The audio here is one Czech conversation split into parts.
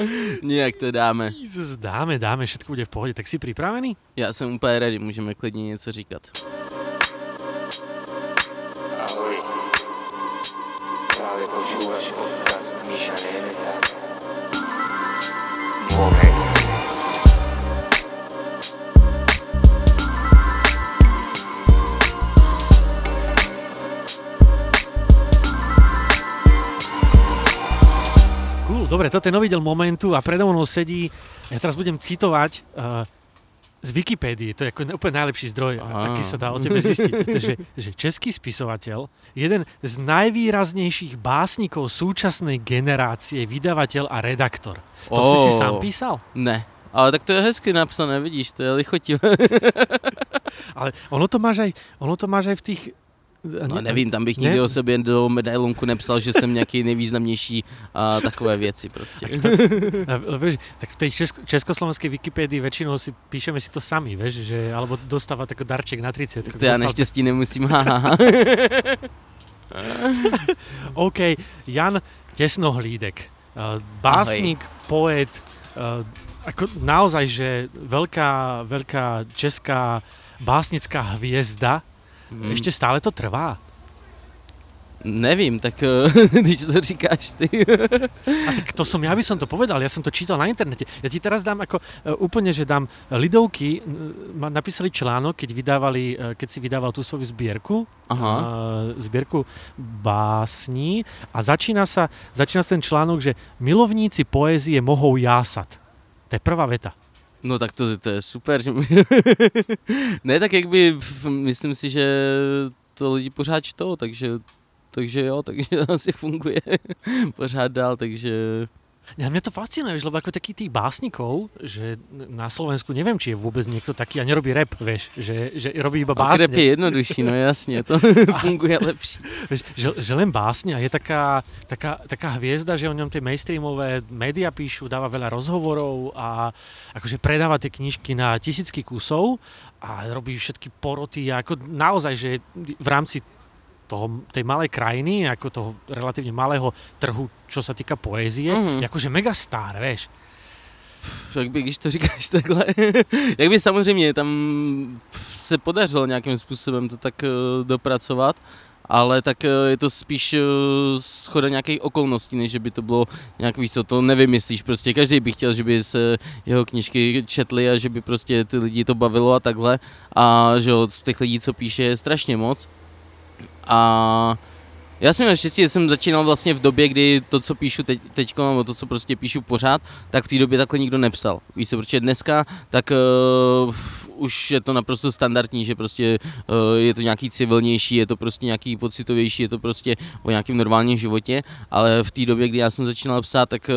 Nějak to dáme. Jesus, dáme, dáme, všetko bude v pohode. Tak si pripravený? Já jsem úplně ready, můžeme klidně něco říkat. Ahoj. Právě počúvaš podcast Míša Nejneta. Moment. Dobre, toto je nový diel Momentu a predo mnou sedí, ja teraz budem citovať uh, z Wikipédie, to je ako úplne najlepší zdroj, Aha. aký sa dá o tebe zistiť. Že, že český spisovateľ, jeden z najvýraznejších básnikov súčasnej generácie, vydavateľ a redaktor. To si si Oh. sám písal? Ne. Ale tak to je hezky napsané, vidíš, to je lichotivé. Ale ono to máš aj, ono to máš aj v tých... No nevím, tam bych Ne? nikdy o sobě do medailonku nepsal, že jsem nějaký nejvýznamnější a takové věci prostě. Ale vieš, tak v tej česko- československej Wikipédii väčšinou si píšeme si to sami, vieš, že, alebo dostáva ako darček na 30. To já naštěstí nemusím, haha. OK, Jan Tesnohlídek, uh, básnik, poet, uh, ako naozaj, že veľká, veľká česká básnická hviezda. Hmm. Ešte stále to trvá? Nevím, tak eh, když to říkáš ty. A tak to som, ja by som to povedal, ja som to čítal na internete. Ja ti teraz dám ako uh, úplne, že dám Lidovky, ma napísali článok, keď vydávali, keď si vydával zbierku, Aha. uh, zbierku básní a začína sa, začína sa ten článok, že milovníci poézie mohou jásat. To je prvá veta. No tak to, to je super. Že... ne, tak jak by, myslím si, že to lidi pořád čtou, takže, takže jo, takže asi funguje pořád dál, takže Ja, mňa to fascinuje, vieš, lebo ako taký tých básnikov, že na Slovensku neviem, či je vôbec niekto taký a nerobí rap, vieš, že, že robí iba a krep je básne. jednodušší, no jasně, to funguje lepší. Vieš, že, že len básne a je taká, taká, taká hviezda, že o ňom tie mainstreamové médiá píšu, dáva veľa rozhovorov a akože predáva tie knižky na tisícky kusov a robí všetky poroty a ako naozaj, že v rámci toho, tej malej krajiny, ako toho relatívne malého trhu, čo sa týka poézie, Mhm. mm-hmm. akože megastar, vieš. Jak by, když to říkáš takhle, jak by samozřejmě tam se podařilo nějakým způsobem to tak eh, dopracovat, ale tak eh, je to spíš eh, schoda nějakých okolností, než že by to bylo nějak víc, co to nevymyslíš, prostě každý by chtěl, že by se jeho knížky četly a že by prostě ty lidi to bavilo a takhle a že z těch lidí, co píše, je strašně moc a já jsem měl štěstí, že jsem začínal vlastně v době, kdy to, co píšu teď, teďko, nebo to, co prostě píšu pořád, tak v té době takhle nikdo nepsal. Víš co, protože dneska, tak uh, už je to naprosto standardní, že prostě uh, je to nějaký civilnější, je to prostě nějaký pocitovější, je to prostě o nějakém normálním životě, ale v té době, kdy já jsem začínal psát, tak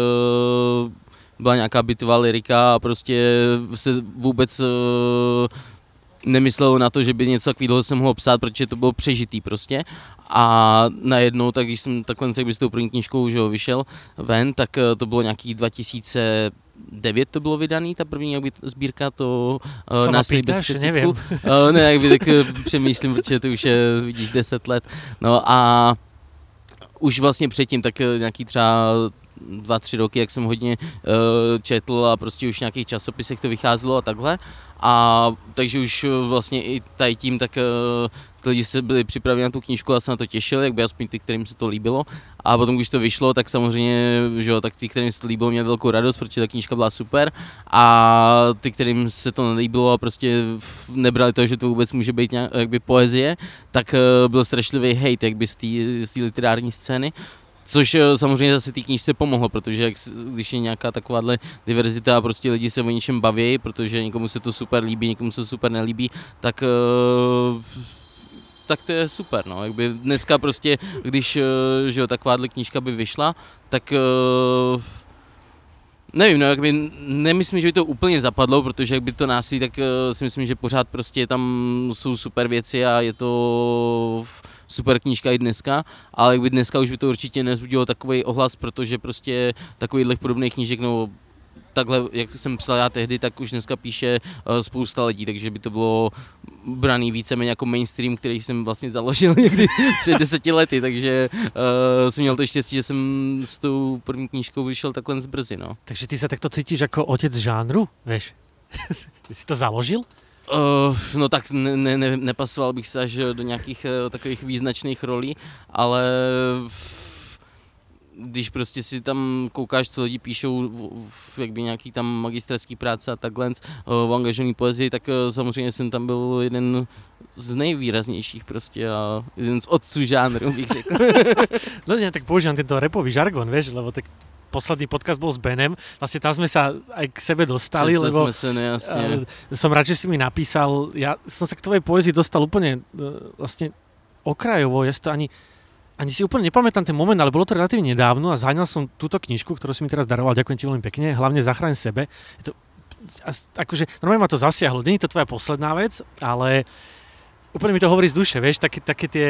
uh, byla nějaká bitvá lirika a prostě se vůbec uh, nemyslelo na to, že by něco takového se mohlo psát, protože to bylo přežitý prostě. A najednou, tak když jsem takhle jak by s tou první knížkou že jo, vyšel ven, tak eh, to bylo nějaký 2009 to bylo vydaný, ta první jakby sbírka to uh, ma pýtaš? Neviem. Uh, ne, jakby tak přemýšlím, protože to už je, vidíš, 10 let. No a už vlastně předtím, tak nějaký třeba dva, tři roky, jak jsem hodně uh, četl a prostě už v nějakých časopisech to vycházelo a takhle. A takže už eh, vlastně i tady tím, tak uh, ty lidi se byli připraveni na tu knížku a se na to těšili, jak by aspoň ty, kterým se to líbilo. A potom, když to vyšlo, tak samozřejmě, že jo, tak ty, kterým se to líbilo, měli velkou radost, protože ta knížka byla super. A ty, kterým se to nelíbilo a prostě nebrali to, že to vůbec může být nějak, jakby poezie, tak uh, byl strašlivý hate jakby z té literární scény. Což eh, samozřejmě zase té knížce pomohlo, protože jak, když je nějaká takováhle diverzita a prostě lidi se o něčem baví, protože někomu se to super líbí, někomu se to super nelíbí, tak eh, tak to je super, no. Jakby dneska prostě, když eh, že jo, takováhle knížka by vyšla, tak nevím, no, jakby nemyslím, že by to úplně zapadlo, protože jak by to násilí, tak si myslím, že pořád prostě tam jsou super věci a je to super knížka i dneska, ale jakby dneska už by to určitě nezbudilo takový ohlas, protože prostě takovýchhle podobných knížek, no takhle, jak jsem psal já tehdy, tak už dneska píše uh, spousta lidí, takže by to bylo braný víceméně jako mainstream, který jsem vlastně založil někdy před deseti lety, takže uh, jsem měl to štěstí, že jsem s tou první knížkou vyšel takhle z brzy, no. Takže ty sa takto cítiš jako otec žánru, vieš? Ty si to založil? Uh, no tak ne, ne, ne, nepasoval bych se až do nějakých uh, takových význačných rolí, ale v, když prostě si tam koukáš, co lidi píšou, v, v, jak by nějaký tam magisterský práce a takhle, uh, v angažované poezii, tak uh, samozřejmě jsem tam byl jeden z nejvýraznějších prostě a jeden z otců žánru, bych řekl. No nie, tak používam tento repový žargon, vieš, lebo tak posledný podcast bol s Benem, vlastne tam sme sa aj k sebe dostali, Přesle lebo jsme se nejasně. uh, som rád, že si mi napísal, ja som sa k tvojej poezii dostal úplne uh, vlastne okrajovo, ja si to ani ani si úplne nepamätám ten moment, ale bolo to relatívne nedávno a zháňal som túto knižku, ktorú si mi teraz daroval, ďakujem ti veľmi pekne, hlavne Zachraň sebe. Je to, akože, normálne ma to zasiahlo, není to tvoja posledná vec, ale úplne mi to hovorí z duše, vieš, také, také tie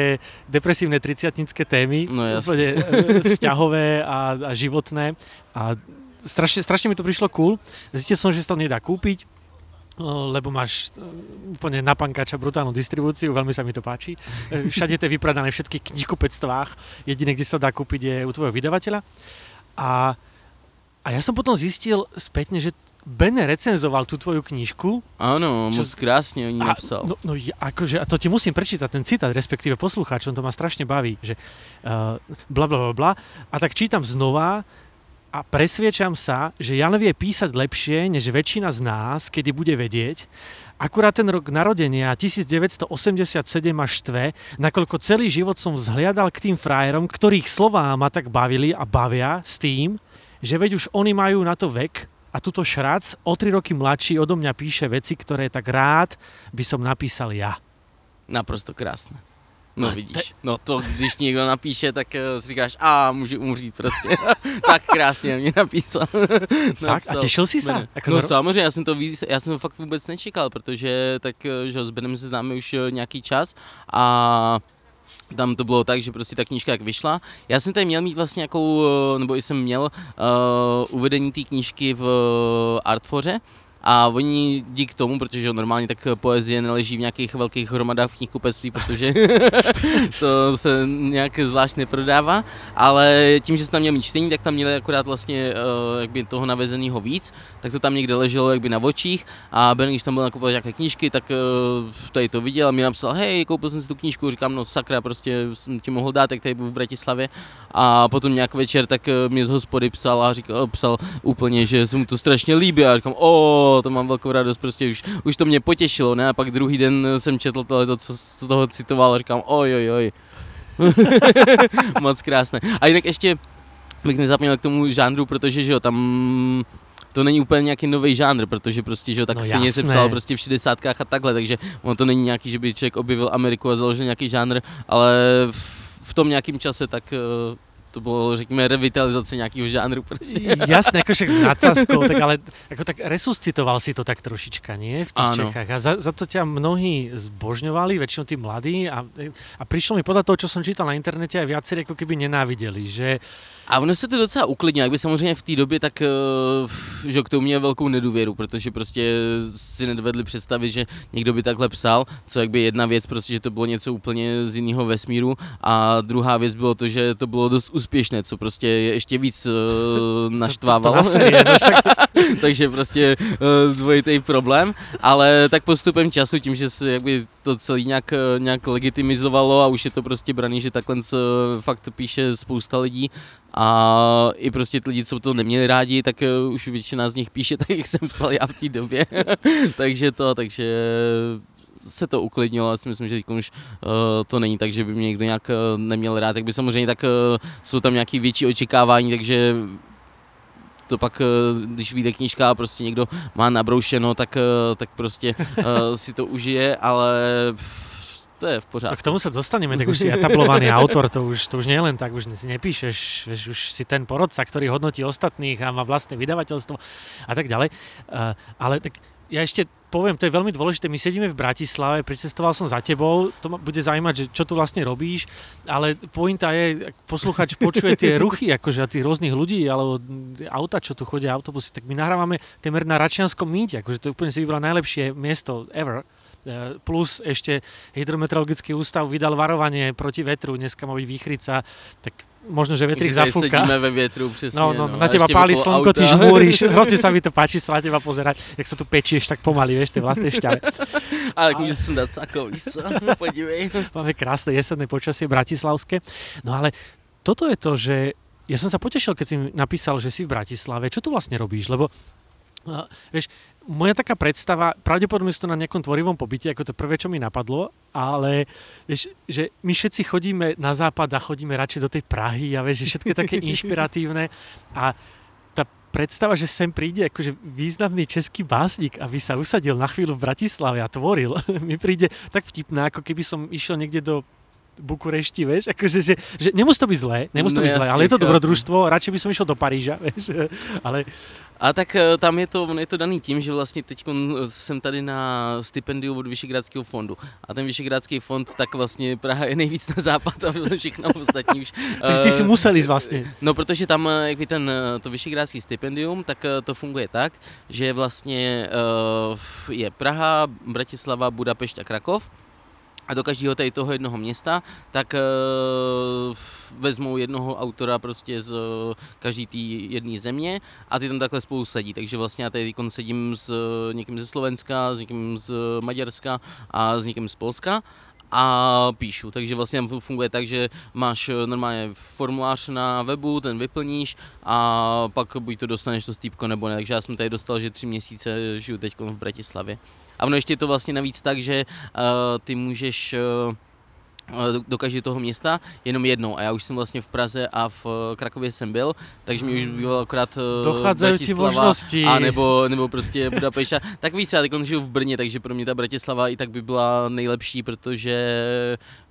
depresívne triciatnické témy, No jasne. úplne e, vzťahové a, a životné a strašne, strašne mi to prišlo cool. Zistil som, že sa to nedá kúpiť, o, lebo máš e, úplne na pankáča brutálnu distribúciu, veľmi sa mi to páči. Všade to je vypredané v všetkých knihkupectvách, jediné, kde sa to dá kúpiť je u tvojho vydavateľa. A, a ja som potom zistil spätne, že Ben recenzoval tú tvoju knižku Ano, Čo- moc krásně o ní a, napsal. no, no ja- akože, a to ti musím prečítať, ten citát, respektíve poslucháčom, to ma strašne baví, že uh, bla, bla, bla, bla. A tak čítam znova a presviečam sa, že Jan vie písať lepšie, než väčšina z nás, kedy bude vedieť. Akurát ten rok narodenia 1987 ma štve, nakoľko celý život som vzhliadal k tým frajerom, ktorých slová ma tak bavili a bavia s tým, že veď už oni majú na to vek a tuto šrac o tri roky mladší odo mňa píše veci, ktoré tak rád by som napísal ja. Naprosto krásné. No vidíš, no to když někdo napíše, tak eh, si říkáš, a můžu umřít prostě. tak krásně mě napísal. Fakt? A tešil si sa? Ben. Ako No samozřejmě, já jsem to já jsem to fakt vůbec nečekal, protože tak, eh, že s Benem se známe už eh, nějaký čas a tam to bylo tak, že prostě ta knížka jak vyšla. Já jsem tady měl mít vlastně nějakou, eh, nebo jsem měl uh, uvedení té knížky v eh, Artfoře, a oni dík tomu, protože normálně tak poezie neleží v nějakých velkých hromadách v knihkupectví, protože to se nějak zvlášť neprodává, ale tím, že jsem tam měl mít čtení, tak tam měli akorát vlastně uh, jakby toho navezeného víc, tak to tam někde leželo jakby na očích a Ben, když tam byl nakupovat nějaké knížky, tak uh, tady to viděl a mi napsal, hej, koupil jsem si tu knížku, říkám, no sakra, prostě jsem ti mohl dát, tak tady byl v Bratislavě. A potom nějak večer tak uh, mě z hospody psal a říkal, psal úplně, že se mu to strašně líbí a říkám, o, to mám velkou radost, prostě už, už to mě potěšilo, ne? A pak druhý den jsem četl tohle, to, co z toho citoval a říkám, oj, oj, oj. Moc krásné. A jinak ještě bych nezapomněl k tomu žánru, protože že jo, tam to není úplně nějaký nový žánr, protože prostě, že jo, tak No stejně se jasné. psal prostě v 60 a takhle, takže ono to není nějaký, že by člověk objevil Ameriku a založil nějaký žánr, ale v, v tom nějakém čase tak eh, to bylo, řekněme, revitalizace nějakého žánru prostě. Jasné, ako však s nadsázkou, tak ale ako tak resuscitoval si to tak trošička, nie? V tých Áno. Čechách. A za, za to ťa mnohí zbožňovali, väčšinou tí mladí a, a prišlo mi podľa toho, čo som čítal na internete, aj viacerí ako keby nenávideli, že A ono se to docela uklidnilo, jak by samozřejmě v té době, tak eh, že k tomu měl velkou nedůvěru, protože prostě si nedovedli představit, že někdo by takhle psal, co jak by jedna věc, prostě, že to bylo něco úplně z jiného vesmíru a druhá věc bylo to, že to bylo dost úspěšné, co prostě je ještě víc naštvávalo. To, to, to no však, takže prostě uh, dvojitý problém, ale tak postupem času, tím, že se jakby to celé nějak, eh, nějak legitimizovalo a už je to prostě braný, že takhle fakt píše spousta lidí a i prostě ty lidi, co to neměli rádi, tak uh, už většina z nich píše tak, jak jsem psal já v té době, takže to, takže se to uklidnilo, já si myslím, že teď už uh, to není tak, že by mě někdo nějak uh, neměl rád, tak by samozřejmě tak uh, jsou tam nějaký větší očekávání, takže to pak, eh, když vyjde knížka a prostě někdo má nabroušeno, tak, eh, tak prostě uh, si to užije, ale to je v pořádku. k tomu sa dostaneme, tak už si etablovaný autor, to už, to už nie len tak, už si nepíšeš, vieš, už si ten porodca, ktorý hodnotí ostatných a má vlastné vydavateľstvo a tak. Uh, ale tak ja ešte poviem, to je veľmi dôležité, my sedíme v Bratislave, pricestoval som za tebou, to ma bude zaujímať, že čo tu vlastne robíš, ale pointa je, ak posluchač počuje tie ruchy, akože a tých rôznych ľudí, alebo auta, čo tu chodia, autobusy, tak my nahrávame temer na Račianskom mýte, akože to úplne si vybral najlepšie miesto ever. E, Plus ešte hydrometeorologický ústav vydal varovanie proti vetru, dneska má byť výchrica, tak možno, že vetrik zafúka. sedíme ve větru, přesně. No, no, na a teba okolo slnko, ty auta. žmúriš, hrozne sa mi to páči sa na teba pozerať, jak sa tu pečieš tak pomaly, vieš, tej vlastnej šťave. Ale tak můžu si dát sako, víš co? Podívej. Máme krásne jesenné počasie bratislavské. No ale toto je to, že ja som sa potešil, keď si mi napísal, že si v Bratislave. Čo tu vlastne robíš? Lebo a, vieš, moja taká predstava, pravdepodobne sú to na nejakom tvorivom pobyte, ako to prvé, čo mi napadlo, ale vieš, že my všetci chodíme na západ a chodíme radšej do tej Prahy a vieš, že všetko je také inšpiratívne a tá predstava, že sem príde akože významný český básnik, aby sa usadil na chvíľu v Bratislave a tvoril, mi príde tak vtipná, ako keby som išiel niekde do Bukurešti, vieš, akože, že, že nemusí to byť zlé, nemusí to No byť zlé, ale je to dobrodružstvo, radšej by som išiel do Paríža, vieš, ale A tak eh, tam je to, je to daný tím, že vlastně teď jsem tady na stipendiu od Vyšegrádského fondu. A ten Vyšegrádský fond, tak vlastně Praha je nejvíc na západ a všechno ostatní už. takže ty si eh, musel ísť vlastne. No, protože tam, eh, jak by ten, eh, to Vyšegrádský stipendium, tak eh, to funguje tak, že vlastně eh, je Praha, Bratislava, Budapešť a Krakov. A do každého tady toho jednoho města, tak uh, vezmou jednoho autora prostě z uh, každý té jedné země a ty tam takhle spolu sedí. Takže vlastně já tady sedím s uh, někým ze Slovenska, s někým z Maďarska a s někým z Polska a píšu. Takže vlastně tam funguje tak, že máš eh, normálně formulář na webu, ten vyplníš a pak buď to dostaneš to stýpko nebo ne. Takže já jsem tady dostal, že tři měsíce žiju teď v Bratislavě. A ono ještě je to vlastně navíc tak, že uh, ty můžeš uh, do, do každého toho města jenom jednou a já už jsem vlastně v Praze a v eh, Krakově jsem byl, takže mi už bylo akorát eh, Bratislava možnosti. a nebo, nebo prostě Budapešť. A tak víc, já teď žiju v Brně, takže pro mě ta Bratislava i tak by byla nejlepší, protože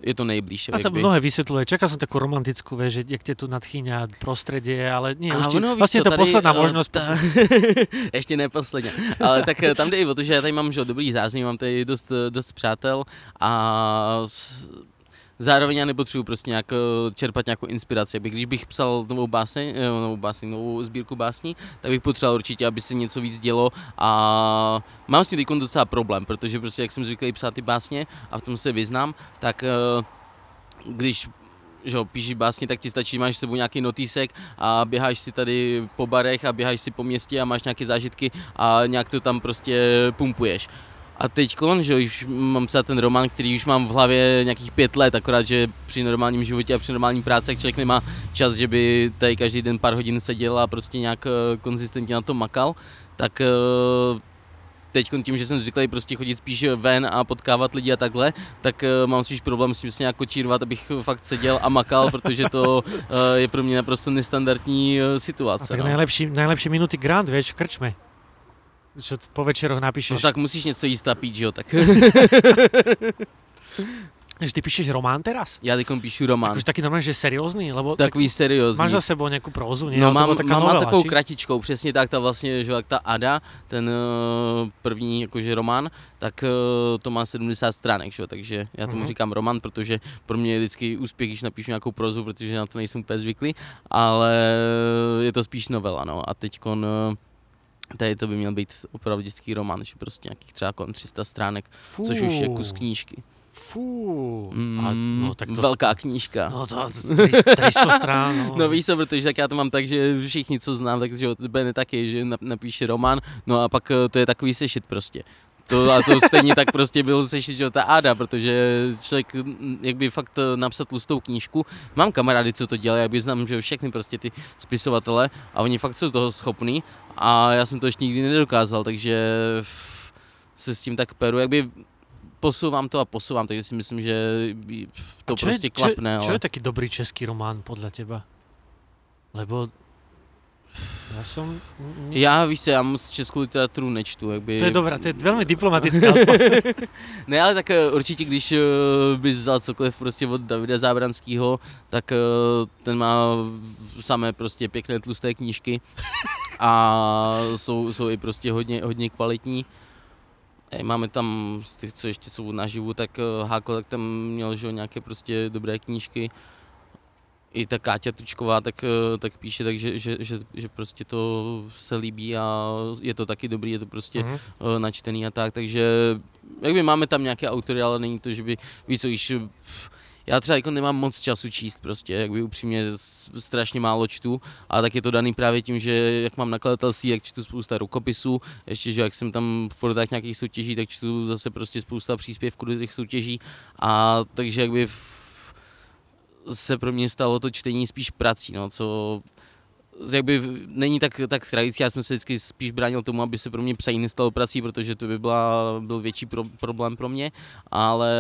je to nejblíž. A sa mnohé vysvetľuje. Čakal som takú romantickú, vieš, že jak te tu nadchýňa prostredie, ale nie, už ti, ono, je to posledná eh, možnosť. Ta, ještě ne posledně. Ale tak eh, tam jde i o to, že já tady mám že, jo, dobrý zázemí, mám tady dost, eh, dost přátel a s, zároveň já nepotřebuji prostě nějak eh, čerpat nějakou inspiraci. Aby když bych psal novou báseň, eh, novou báseň, novou sbírku básní, tak bych potřeboval určitě, aby se něco víc dělo a mám s tím teď docela problém, protože prostě jak jsem zvyklý psát ty básně a v tom se vyznám, tak eh, když že jo, píšeš básně, tak ti stačí, máš s sebou nějaký notýsek a běháš si tady po barech a běháš si po městě a máš nějaké zážitky a nějak to tam prostě pumpuješ. A teď, že už mám psát ten román, který už mám v hlavě nějakých pět let, akorát, že při normálním životě a při normální práci, tak člověk nemá čas, že by tady každý den pár hodin seděl a prostě nějak eh, konzistentně na to makal, tak eh, teď tím, že jsem zvyklý prostě chodit spíš ven a potkávat lidi a takhle, tak uh, mám spíš problém s tím se nějak kočírovat, abych fakt seděl a makal, protože to uh, je pro mě naprosto nestandardní uh, A situace. tak no. najlepší, najlepšie minúty Grant, vieš, v krčme. T- po večeroch napíšeš. no tak musíš něco jíst a pít, že jo, tak Že ty píšeš román teraz? já teď píšu román. Akože taký normálne, že seriózny? Lebo Takový tak, seriózní. máš za sebou nejakú prózu? Nie? No mám, mám, mám novela, takovou či? kratičkou, přesně tak, ta vlastně, že jak ta Ada, ten uh, první jakože román, tak uh, to má 70 stránek, že jo, takže já tomu Mhm. říkám román, protože pro mě je vždycky úspěch, když napíšu nějakou prozu, protože na to nejsem úplně zvyklý, ale je to spíš novela, no, a teďkon uh, tady to by měl být opravdu vždycký román, že prostě nějakých třeba kolem 300 stránek, Fú, což už je kus knížky. Fú. Mm, A, no, tak to, velká knížka. No to, to 300 300 strán. No. No víš co, protože tak já to mám tak, že všichni, co znám, tak že jo, Bene taky, že nap- napíše román, no a pak eh, to je takový sešit prostě. To, a to stejně tak prostě byl sešit, že ta Áda, protože člověk, jak by fakt eh, napsat tlustou knížku, mám kamarády, co to dělají, já by znám, že všechny prostě ty spisovatele a oni fakt jsou toho schopní a já jsem to ještě nikdy nedokázal, takže se s tím tak peru, jak by posouvám to a posouvám, takže si myslím, že to A čo prostě je, klapne. Čo, čo ale... je taký dobrý český román podľa teba? Lebo ja som... Já víš co, já moc českou literaturu nečtu, jak by... To je dobré, to je veľmi diplomatická. Ne, ale tak eh, určitě, když eh, bys vzal cokoliv prostě od Davida Zábranského, tak eh, ten má samé prostě pěkné tlusté knížky a jsou, jsou i prostě hodně, hodně kvalitní. Máme tam z těch, co ještě jsou naživu, tak Hákl, tak tam měl že, jo, nějaké prostě dobré knížky. I ta Káťa Tučková tak, eh, tak píše, takže že, že, že, prostě to se líbí a je to taky dobrý, je to prostě Mhm. uh, načtený a tak, takže jakby máme tam nějaké autory, ale není to, že by, víš co, již, pff, já třeba jako nemám moc času číst prostě, jak by upřímně strašně málo čtu, a tak je to daný právě tím, že jak mám nakladatelství, jak čtu spousta rukopisů, ještě, že jak jsem tam v porotách nějakých soutěží, tak čtu zase prostě spousta příspěvků do těch soutěží a takže jakby v, se pro mě stalo to čtení spíš prací, no, co jakby není tak, tak tradicí, já jsem se vždycky spíš bránil tomu, aby se pro mě psaní nestalo prací, protože to by byla, byl větší pro, problém pro mě, ale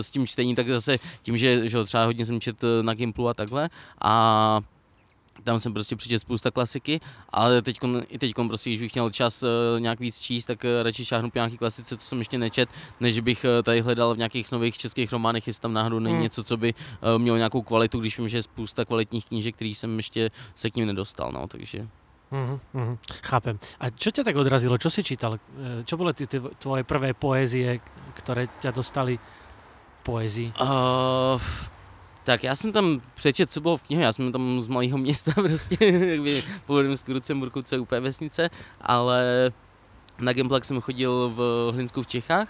s tím čtením tak zase tím, že, že třeba hodně jsem čet na Gimplu a takhle. A tam jsem prostě přečet spousta klasiky, ale teď i teď prostě, když bych měl čas uh, nějak víc číst, tak uh, radši šáhnu po nějaký klasice, co jsem ještě nečet, než bych uh, tady hledal v nějakých nových českých románech, jestli tam náhodou není Hmm. něco, co by uh, mělo nějakou kvalitu, když vím, že je spousta kvalitních knížek, který jsem ještě se k ním nedostal, no, takže... Mhm, mhm, chápem. A čo ťa tak odrazilo? Čo si čítal? Čo boli tí tí tvoje prvé poézie, ktoré ťa dostali k poézii? Uh, tak já jsem tam přečet, co bylo v knihe, já jsem tam z malého města prostě, jakby původem z Lucemburku, co je úplně vesnice, ale na Gameplug jsem chodil v Hlinsku v Čechách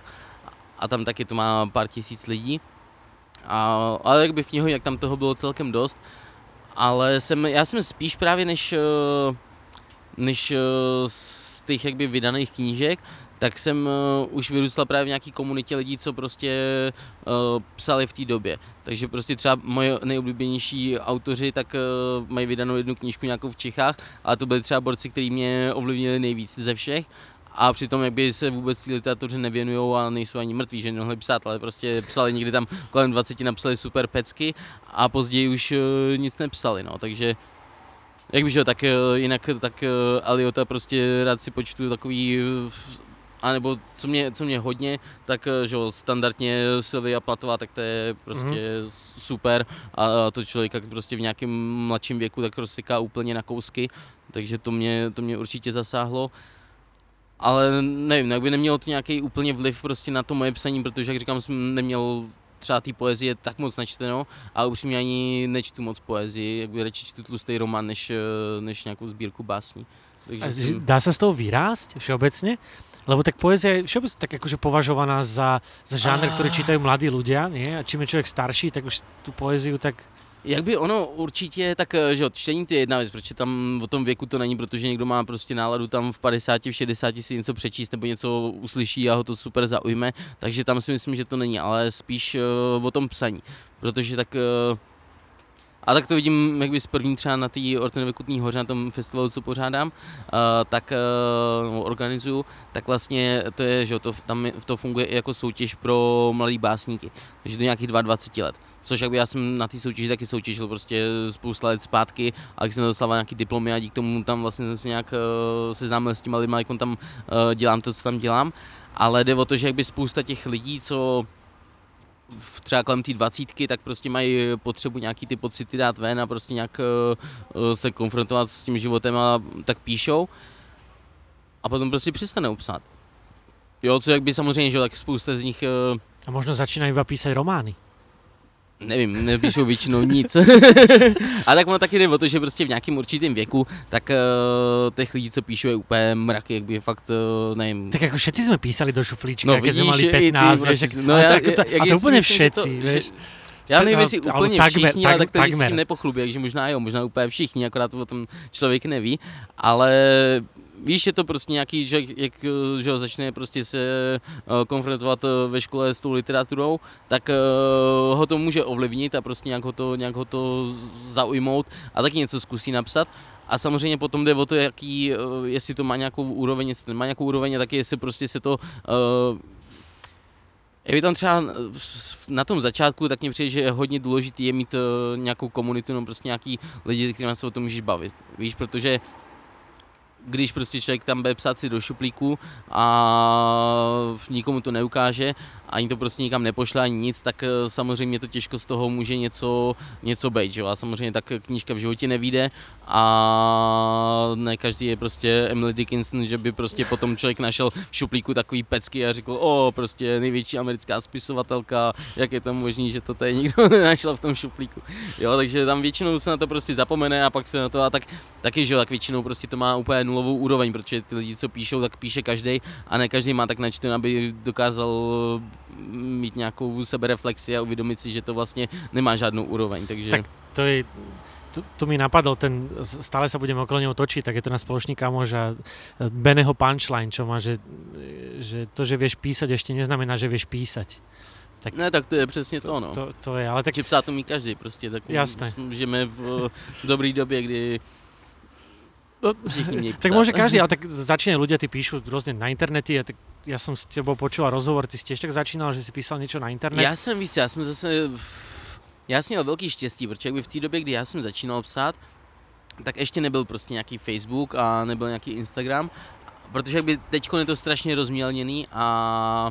a tam taky to má pár tisíc lidí. A, ale jakby v knihu, jak tam toho bylo celkem dost, ale jsem, já jsem spíš právě než, eh, než eh, z těch jakby vydaných knížek, tak jsem uh, už vyrůstal právě v nějaký komunitě lidí, co prostě uh, psali v té době. Takže prostě třeba moje nejoblíbenější autoři tak uh, mají vydanou jednu knížku nějakou v Čechách, ale to byli třeba borci, kteří mě ovlivnili nejvíc ze všech. A přitom jak by se vůbec té literatuře nevěnují a nejsou ani mrtví, že nemohli psát, ale prostě psali někdy tam kolem 20 napsali super pecky a později už uh, nic nepsali, no, takže jak bych, tak uh, jinak tak uh, Eliota prostě rád si počtu takový a nebo co mě, co mě hodně, tak eh, že jo, standardně Sylvia Platová, tak to je prostě mm-hmm. super a to člověka prostě v nějakém mladším věku tak rozsyká úplně na kousky, takže to mě, to mě určitě zasáhlo. Ale nevím, jak by nemělo to nějaký úplně vliv prostě na to moje psaní, protože jak říkám, jsem neměl třeba té poezie tak moc načteno, ale upřímně ani nečtu moc poezii, jak by radši čtu tlustý román, než, eh, než nějakou sbírku básní. Takže A jsem... Dá sa z toho vyrásť všeobecne? Lebo tak poézia je všeobecne tak akože považovaná za, za žáner, Ah. ktorý čítajú mladí ľudia, nie? A čím je človek starší, tak už tú poéziu tak... Jak by ono určitě, tak eh, že jo, čtení to je jedna věc, protože tam o tom věku to není, protože někdo má prostě náladu tam v 50, v 60 si něco přečíst nebo něco uslyší a ho to super zaujme, takže tam si myslím, že to není, ale spíš uh, o tom psaní, protože tak uh, a tak to vidím, jak by z první třeba na té Ortenově Kutní hoře, na tom festivalu, co pořádám, uh, tak uh, organizuju, tak vlastně to je, že to, tam to funguje i jako soutěž pro mladý básníky, takže do nějakých 22 let. Což jakby já jsem na té soutěži taky soutěžil prostě spousta let zpátky, a když jsem dostával nějaký diplomy a díky tomu tam vlastně jsem se nějak uh, seznámil s těma lidma, jak tam uh, dělám to, co tam dělám. Ale jde o to, že jakby spousta těch lidí, co v třeba kolem té dvacítky, tak prostě mají potřebu nějaký ty pocity dát ven a prostě nějak uh, se konfrontovat s tím životem a tak píšou a potom prostě přestanou psát. Jo, co jak by samozřejmě, že tak spousta z nich uh, A možno začínajú iba písať romány. Nevím, nepíšou většinou nic. a tak ono taky jde o to, že prostě v nějakém určitém věku, tak uh, těch lidí, co píšou, je úplně mraky, jak by fakt, uh, nevím. Tak ako všetci sme písali do šuflíčka, No vidíš, mali i ty 15, vieš, prostě- tak, no ale já- to, ako to, a to že všetci, to- Já nevím, jestli ale úplně takmer- všichni, ale tak- tak to s tím nepochlubí, takže možná jo, možná úplně všichni, akorát o tom člověk neví, ale víš, je to prostě nějaký, že jak že začne prostě se eh, konfrontovat eh, ve škole s tou literaturou, tak eh, ho to může ovlivnit a prostě nějak ho to, nějak ho to zaujmout a taky něco zkusí napsat. A samozřejmě potom jde o to, jaký, jestli to má nějakou úroveň, jestli to nemá nějakou úroveň a taky jestli prostě se to by tam třeba na tom začátku, tak mně přijde, že je hodně důležité je mít nějakou komunitu, no prostě nějaký lidi, se kterými se o tom můžeš bavit. Víš, protože když prostě člověk tam bude psát si do šuplíku a nikomu to neukáže ani to prostě nikam nepošle ani nic, tak eh, samozřejmě to těžko z toho může něco, něco být, že? A samozřejmě tak knížka v životě nevíde a ne každý je prostě Emily Dickinson, že by prostě potom člověk našel v šuplíku takový pecky a řekl, o, prostě největší americká spisovatelka, jak je to možné, že to tady nikdo nenašel v tom šuplíku. Jo, takže tam většinou se na to prostě zapomene a pak se na to a tak, taky, že jo, tak většinou prostě to má úplně nulovou úroveň, protože ty lidi, co píšou, tak píše každý a ne každý má tak načten, aby dokázal mít nějakou sebereflexi a uvědomit si, že to vlastně nemá žádnou úroveň, takže... Tak to je, tu, tu mi napadol ten, stále sa budeme okolo neho točiť, tak je to náš spoločný kamož a Beneho punchline, čo má, že, že to, že vieš písať, ešte neznamená, že vieš písať. Tak, ne, tak to je přesně to, no. To, to je, ale tak... Že psát to umí každý prostě, tak Jasné. žijeme v dobré době, kdy No, tak môže každý, ale tak začínajú ľudia, ty píšu rôzne na internety a tak ja som s tebou počula rozhovor, ty si tiež tak začínal, že si písal niečo na internet? Já jsem víc, já jsem zase, já jsem měl velký štěstí, protože jakby v té době, kdy já jsem začínal psát, tak ještě nebyl prostě nějaký Facebook a nebyl nějaký Instagram, protože jakby teď je to strašně rozmělněný a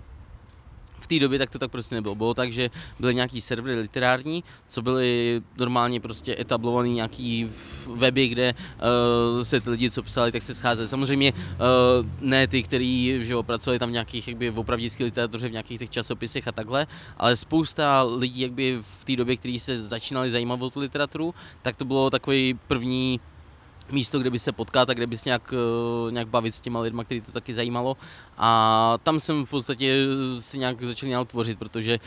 v té době tak to tak prostě nebylo. Bylo tak, že byly nějaký servery literární, co byly normálně prostě etablovaný nějaký weby, kde uh, se ty lidi, co psali, tak se scházeli. Samozřejmě uh, ne ty, kteří že jo, pracovali tam v nějakých jakby, v opravdické literatuře, v nějakých těch časopisech a takhle, ale spousta lidí jakby v té době, kteří se začínali zajímat o tu literaturu, tak to bylo takový první místo, kde by se potkat a kde by se nějak, eh, nějak bavit s těma lidma, který to taky zajímalo. A tam jsem v podstatě si nějak začal nějak tvořit, protože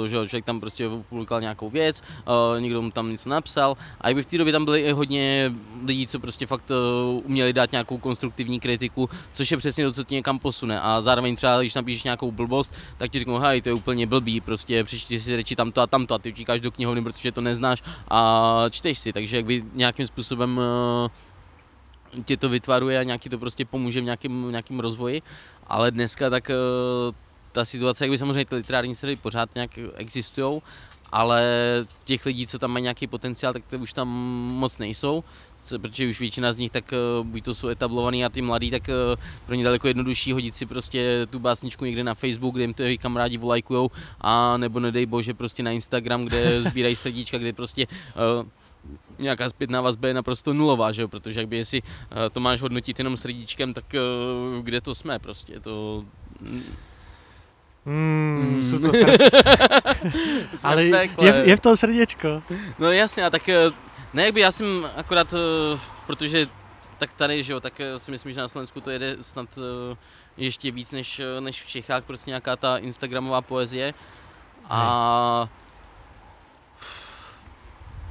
uh, že člověk tam prostě publikoval nějakou věc, uh, někdo mu tam něco napsal a i by v té době tam byly i hodně lidí, co prostě fakt uh, uměli dát nějakou konstruktivní kritiku, což je přesně to, co ti někam posune. A zároveň třeba, když napíšeš nějakou blbost, tak ti řeknou, hej, to je úplně blbý, prostě přečti si reči tamto a tamto a ty utíkáš do knihovny, protože to neznáš a čteš si, takže jakby nějakým způsobem uh, tě to vytvaruje a nějaký to prostě pomůže v nějakém, nějakým rozvoji, ale dneska tak eh, ta situace, jak by samozřejmě ty literární servery pořád nějak existují, ale těch lidí, co tam mají nějaký potenciál, tak to už tam moc nejsou, protože už většina z nich tak eh, buď to jsou etablovaný a ty mladí, tak eh, pro ně daleko jednodušší hodit si prostě tu básničku někde na Facebook, kde jim to jejich kamarádi volajkujou, a nebo nedej bože prostě na Instagram, kde sbírají srdíčka, kde prostě uh, nějaká zpětná vazba je naprosto nulová, že jo? protože jakby jestli eh, to máš hodnotit jenom srdíčkem, tak eh, kde to jsme prostě, to... Mm, mm. to srd... Ale je, je v tom srdíčko. No jasně, a tak eh, ne, jakby já jsem akorát, protože tak tady, že jo, tak si myslím, že na Slovensku to jede snad ještě víc než, než v Čechách, prostě nějaká ta Instagramová poezie. A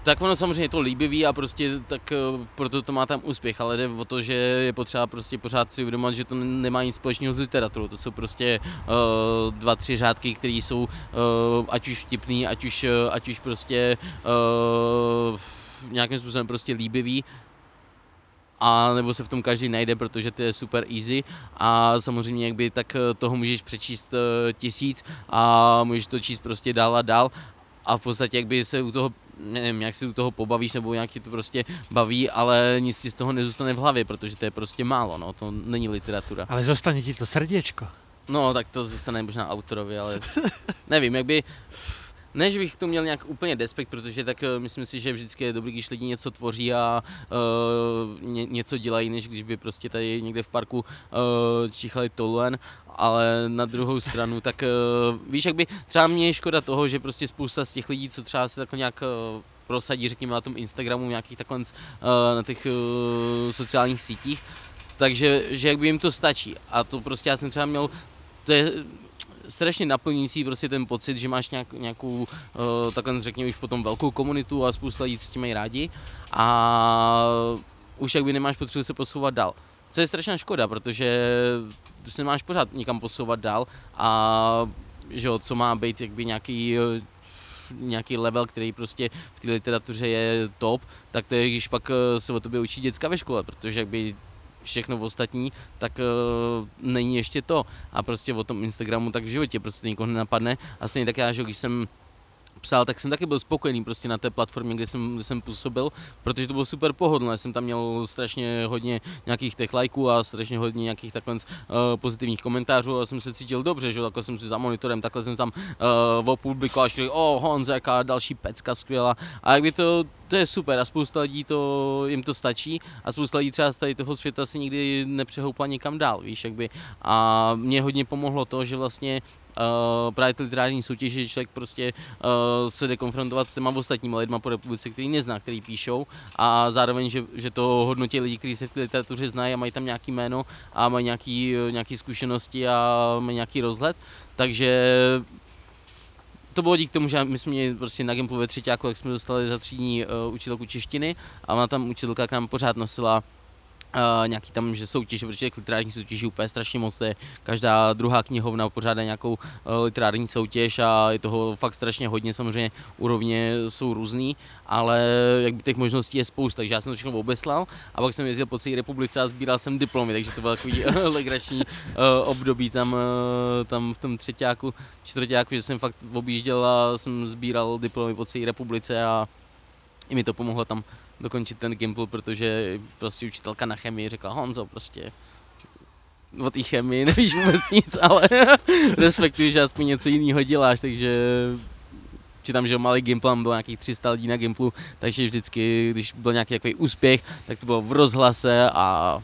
tak ono samozřejmě je to líbivý a prostě tak eh, proto to má tam úspěch, ale jde o to, že je potřeba prostě pořád si uvědomit, že to nemá nic společného s literaturou. To jsou prostě uh, dva, tři řádky, které jsou uh, ať už vtipný, ať už, ať už prostě uh, nějakým způsobem prostě líbivý, a nebo se v tom každý najde, protože to je super easy. A samozřejmě jak by tak toho můžeš přečíst tisíc a můžeš to číst prostě dál a dál. A v podstatě jak by se u toho nevím, jak si u toho pobavíš, nebo nějak ti to prostě baví, ale nic ti z toho nezůstane v hlavě, protože to je prostě málo, no, to není literatura. Ale zostane ti to srdíčko. No, tak to zůstane možná autorovi, ale nevím, jak by, ne, že bych to měl nějak úplně despekt, protože tak uh, myslím si, že vždycky je dobrý, když lidi něco tvoří a uh, ně, něco dělají, než když by prostě tady někde v parku uh, čichali toluen, ale na druhou stranu, tak uh, víš, jak by třeba mě je škoda toho, že prostě spousta z těch lidí, co třeba se takhle nějak uh, prosadí, řekněme na tom Instagramu, nějakých takhle uh, na těch uh, sociálních sítích, takže že jak by jim to stačí. A to prostě já jsem třeba měl, to je strašně naplňující prostě ten pocit, že máš nějak, nějakou, uh, takhle řekněme už potom velkou komunitu a spousta lidí, co tě mají rádi a už jakby nemáš potřebu se posouvat dál. Co je strašná škoda, protože se máš pořád někam posouvat dál a že jo, co má být jakby nějaký nějaký level, který prostě v té literatuře je top, tak to je, když pak eh, se o tobě učí děcka ve škole, protože jakby všechno ostatní, tak uh, není ještě to. A prostě o tom Instagramu tak v životě prostě nikoho nenapadne. A stejně tak já, že když jsem psal, tak jsem taky byl spokojený prostě na té platformě, kde jsem, kde jsem působil, protože to bylo super pohodlné. Jsem tam měl strašně hodně nějakých těch lajků a strašně hodně nějakých takhle uh, pozitivních komentářů a jsem se cítil dobře, že takhle jsem si za monitorem, takhle jsem tam uh, opublikoval, že oh Honza, jaká další pecka skvělá. A jak by to, to je super a spousta lidí to, jim to stačí a spousta lidí třeba z tady toho světa si nikdy nepřehoupla nikam dál, víš, jak by. A mě hodně pomohlo to, že vlastně Uh, právě ty literární soutěže, že člověk prostě uh, se jde konfrontovat s těma ostatními lidma po republice, který nezná, který píšou a zároveň, že, že to hodnotí lidi, kteří se v té literatuře znají a mají tam nějaký jméno a mají nějaký, nějaký zkušenosti a mají nějaký rozhled, takže to bylo díky tomu, že my jsme měli prostě na Gimplu ve třetíku, jak jsme dostali za třídní uh, učitelku češtiny a ona tam učitelka k nám pořád nosila Uh, nějaký tam, že soutěže, protože těch literárních soutěží úplně strašně moc, je každá druhá knihovna pořádá nějakou uh, literární soutěž a je toho fakt strašně hodně, samozřejmě úrovně jsou různý, ale jak by těch možností je spousta, takže já jsem to všechno obeslal a pak jsem jezdil po celé republice a sbíral jsem diplomy, takže to bylo takový legrační uh, období tam, tam v tom třetíku, čtvrtíku, že jsem fakt objížděl a jsem sbíral diplomy po celé republice a i mi to pomohlo tam dokončit ten Gimple, protože prostě učitelka na chemii řekla Honzo, prostě o té chemii nevíš vůbec nic, ale respektuji, že aspoň něco jiného děláš, takže či tam, že malý Gimple, bylo nějakých 300 lidí na Gimplu, takže vždycky, když byl nějaký úspěch, tak to bylo v rozhlase a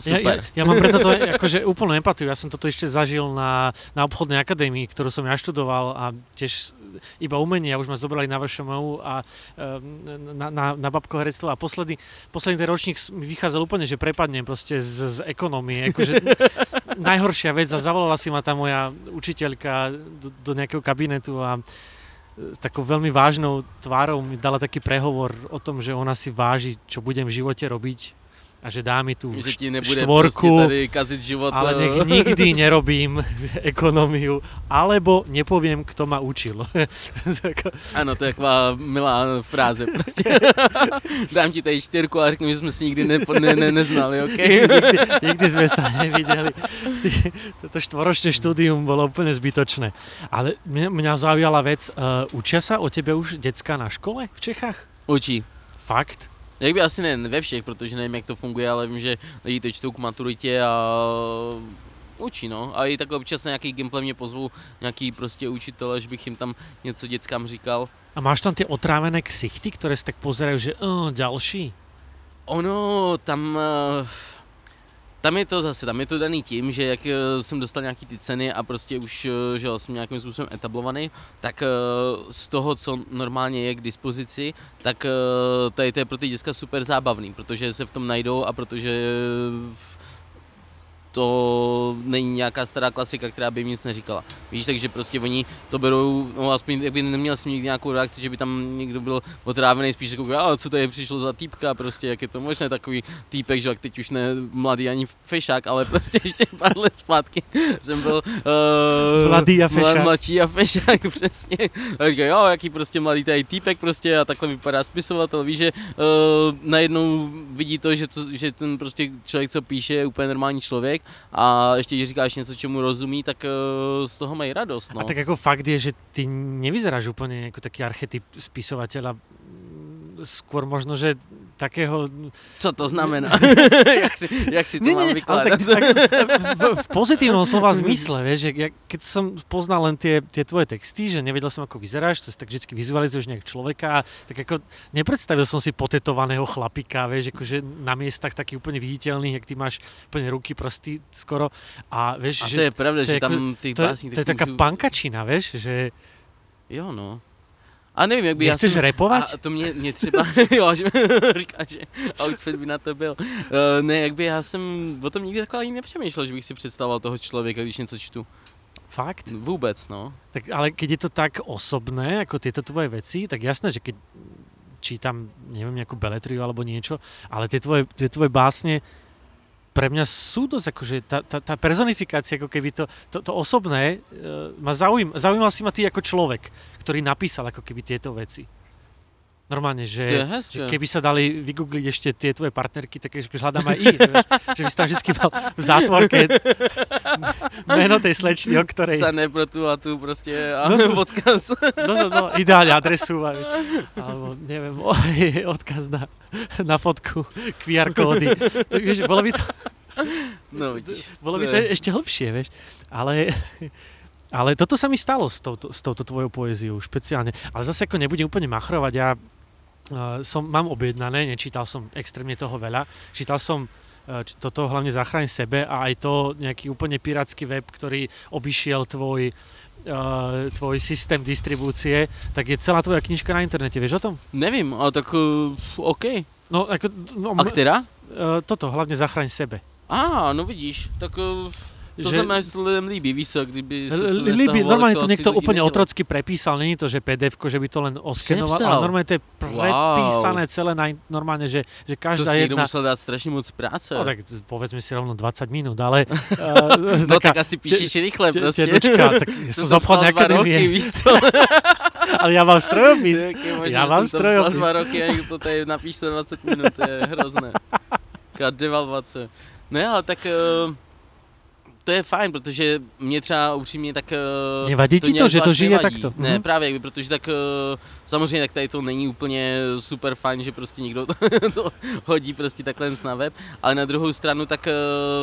super. Ja, ja, ja mám preto to akože úplnú empatiu. Ja som toto ešte zažil na, na obchodnej akadémii, ktorú som ja študoval a tiež iba umenie a už ma zobrali na VŠMU a ehm, na, na, na babko herectvo a posledný, posledný ten ročník mi vychádzal úplne, že prepadnem proste z, z ekonomie. Akože najhoršia vec a zavolala si ma tá moja učiteľka do, do nejakého kabinetu a s takou veľmi vážnou tvárou mi dala taký prehovor o tom, že ona si váži, čo budem v živote robiť a že dá mi tú že ti nebude štvorku, prostě tady kazit život. ale nech nikdy nerobím ekonomiu, alebo nepoviem, kto ma učil. ano, to je taková milá fráze prostě. Dám ti tady čtyřku a řeknu, že jsme si nikdy ne, ne, ne, neznali, OK? nikdy, nikdy sme sa nevideli. Toto štvoročné štúdium bolo úplne zbytočné. Ale mňa, mňa zaujala vec, uh, učia sa o tebe už decka na škole v Čechách? Učí. Fakt? Jak by asi ne ve všech, protože nevím, jak to funguje, ale vím, že lidi to čtou k maturitě a učí, no. A i takhle občas na nějaký gameplay mě pozvou nějaký prostě učitele, že bych jim tam něco dětskám říkal. A máš tam ty otrávené ksichty, které se tak pozerají, že uh, další? Ono tam... Uh, tam je to zase, tam je to daný tím, že jak eh, jsem dostal nějaký ty ceny a prostě už, eh, že jsem nějakým způsobem etablovaný, tak eh, z toho, co normálně je k dispozici, tak tady to je pro ty děcka super zábavný, protože se v tom najdou a protože to není nějaká stará klasika, která by jim nic neříkala. Víš, takže prostě oni to berou, no aspoň by neměl jsem nikdy nějakou reakci, že by tam někdo byl otrávený, spíš jako, a co tady přišlo za týpka, prostě jak je to možné, takový týpek, že teď už ne mladý ani fešák, ale prostě ještě pár let zpátky jsem byl uh, mladý a fešák. mladší a fešák, přesně. A říkal, jo, jaký prostě mladý tady týpek prostě a takhle vypadá spisovatel, víš, že uh, najednou vidí to, že, to, že ten prostě člověk, co píše, je úplně normální člověk a ještě když říkáš něco, čemu rozumí, tak uh, z toho mají radost. No. A tak jako fakt je, že ty nevyzeráš úplně jako taký archetyp spisovateľa. Skôr možno, že takého... Co to znamená? jak, si, jak si to nie, mám nie, ale tak, tak v, v pozitívnom slova zmysle, vieš, že ja, keď som poznal len tie, tie tvoje texty, že nevedel som, ako vyzeráš, to si tak vždy vizualizuješ nejak človeka, tak ako nepredstavil som si potetovaného chlapika, vieš, akože na miestach taký úplne viditeľný, jak ty máš úplne ruky, prsty skoro. A, vieš, a že, to je pravda, to že je tam ako- těch to, je- básní... to je taká pankačina, vieš, že Jo, no. A nevím, jak by já nechceš jsem... repovať? A to mě, mě třeba, jo, že říká, že outfit by na to byl. Uh, ne, jak by já jsem o tom nikdy takhle ani nepřemýšlel, že bych si představoval toho člověka, když něco čtu. Fakt? Vůbec, no. Tak, ale keď je to tak osobné, ako tieto tvoje veci, tak jasné, že keď čítam, neviem, nejakú beletriu alebo niečo, ale tie tvoje, tie tvoje básne pre mňa sú dosť akože tá, tá, tá personifikácia, ako keby to, to, to osobné, uh, ma zaujím, zaujímal si ma ty ako človek, ktorý napísal ako keby tieto veci. Normálne, že, je že keby sa dali vygoogliť ešte tie tvoje partnerky, tak už hľadám aj vieš, že by si tam vždy mal v zátvorke meno tej slečny, o ktorej... Psané pro tu a tu prostě a No, no. odkaz. No, no, no, ideálne adresu, a vieš, alebo neviem, o, odkaz na, na fotku, QR kódy. Tak, vieš, bolo by to, No vidíš. bolo by To to je- ešte hlbšie, vieš. Ale, ale toto sa mi stalo s touto, s touto tvojou poéziou špeciálne. Ale zase ako nebudem úplne machrovať, ja uh, som, mám objednané, nečítal som extrémne toho veľa. Čítal som uh, č- toto hlavne Zachraň sebe a aj to nejaký úplne pirátsky web, ktorý obišiel tvoj, uh, tvoj systém distribúcie, tak je celá tvoja knižka na internete, vieš o tom? Nevím, ale tak uh, OK. No, ako, no, A která? uh, toto, hlavne Zachraň sebe. A, no vidíš, tak uh, to Že- znamená, že se lidem líbí, víš kdyby se to L- nevztahovalo, Líbí, tak normálne to niekto lidi úplne nedělají. otrocky prepísal, není to, že pdf že by to len oskenoval, ale normálne to je prepísané celé, na, normálne, že, že To každá si někdo jedna... musel dát strašně moc práce. No tak povedzme si rovno 20 minút, ale... Uh, no tak asi píšeš rychle prostě. Tedočka, tak som z to psal obchodnej dva roky, víš co? ale ja mám strojopis. Já mám jsem to strojopis. dva roky a někdo to tady napíš za 20 minut, to je hrozné. Taká devalvace. Ne, ale tak eh, to je fajn, protože mě třeba upřímně tak... eh, Nevadí ti to, že to žije nevadí. takto? Ne, Mhm. právě, protože tak eh, samozřejmě tak tady to není úplně super fajn, že prostě někdo to, to hodí prostě takhle na web, ale na druhou stranu tak eh,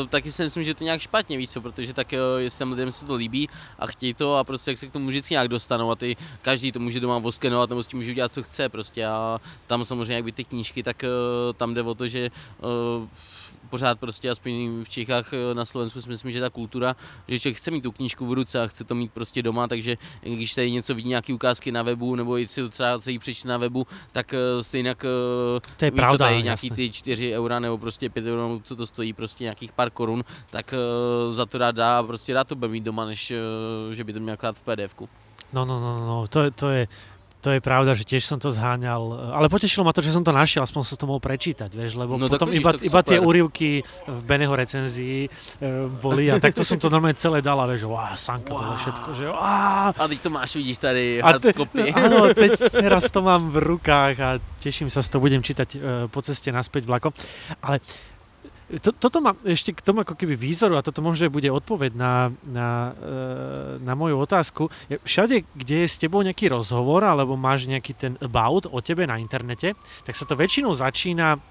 taky si myslím, že to nějak špatně, víš co, protože tak eh, jestli tam lidem se to líbí a chtějí to a prostě jak se k tomu vždycky nějak dostanou a ty každý to může doma oskenovat nebo s tím může udělat co chce prostě a tam samozřejmě jak by ty knížky, tak eh, tam jde o to, že eh, pořád prostě aspoň v Čechách eh, na Slovensku si myslím, že ta kultura, že člověk chce mít tu knížku v ruce a chce to mít prostě doma, takže když tady něco vidí, nějaké ukázky na webu, nebo i si to třeba celý přečte na webu, tak eh, stejně jak To je víš co, pravda, tady nějaký ty 4 eura nebo prostě 5 euro, co to stojí, prostě nějakých pár korun, tak eh, za to rád dá a prostě rád to bude mít doma, než eh, že by to měl krát v pdf No, no, no, no, to, je- to je... To je pravda, že tiež som to zháňal, ale potešilo ma to, že som to našiel, aspoň som to mohol prečítať, vieš, lebo No potom vidíš, iba, iba tie úryvky v Beneho recenzii e, boli a takto som to normálne celé dal a vieš, wow, Sanka, wow. Všetko, že wow, A teď to máš, vidíš tady A te-. Áno, teď, teraz to mám v rukách a teším sa, že to budem čítať e, po ceste naspäť vlakom. Ale to, toto má ešte k tomu ako keby výzoru a toto možno bude odpoveď na, na, e, na moju otázku. Všade, kde je s tebou nejaký rozhovor alebo máš nejaký ten about o tebe na internete, tak sa to väčšinou začína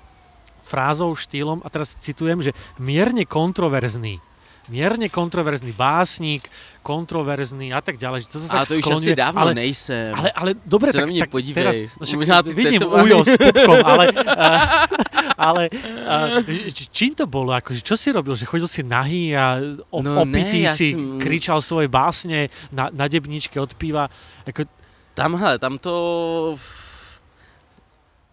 frázou, štýlom, a teraz citujem, že mierne kontroverzný. Mierne kontroverzný básnik, kontroverzný a tak ďalej. Že to sa tak to už skloňuje, asi dávno ale, nejsem. ale, ale dobre, Se tak, tak podívej. teraz, no však Možná vidím tetování. Ujo s pupkom, ale, uh, ale uh, čím to bolo? Akože, čo si robil? Že chodil si nahý a o, No opitý ne, ja si som- kričal svoje básne na, na debničke od piva? Ako, Tam, hele, tam to...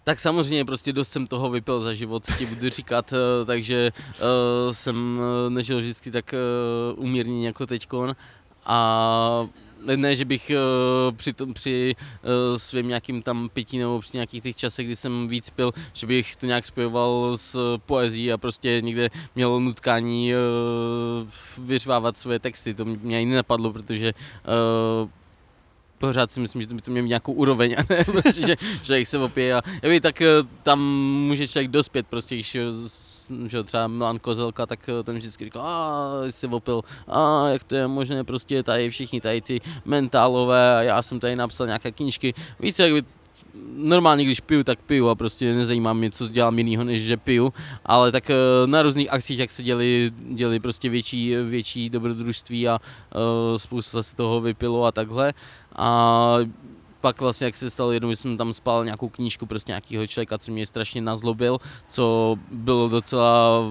Tak samozřejmě prostě dost jsem toho vypil za život, ti budu říkat, eh, takže uh, jsem eh, nežil vždycky tak uh, umírněně jako teďkon a ne, že bych uh, při, tom, při uh, svým nějakým tam pití nebo při nějakých těch časech, kdy jsem víc pil, že bych to nějak spojoval s poezí a prostě někde měl nutkání uh, vyřvávat svoje texty. To mě ani nenapadlo, protože uh, pořád si myslím, že to by to mělo nějakou úroveň a ne prostě, že člověk se opije a já tak eh, tam může člověk dospět prostě, když eh, že třeba Milan Kozelka, tak eh, ten vždycky říkal, a jsi opil, a jak to je možné, prostě tady všichni tady ty mentálové a já jsem tady napsal nějaké knížky, více jak by normálně, když piju, tak piju a prostě nezajímá mě, co dělám jinýho, než že piju, ale tak eh, na různých akcích, jak se děli, děli prostě větší, větší dobrodružství a uh, spousta se toho vypilo a takhle. A pak vlastně, jak se stalo jednou, jsem tam spal nějakou knížku prostě nějakého člověka, co mě strašně nazlobil, co bylo docela,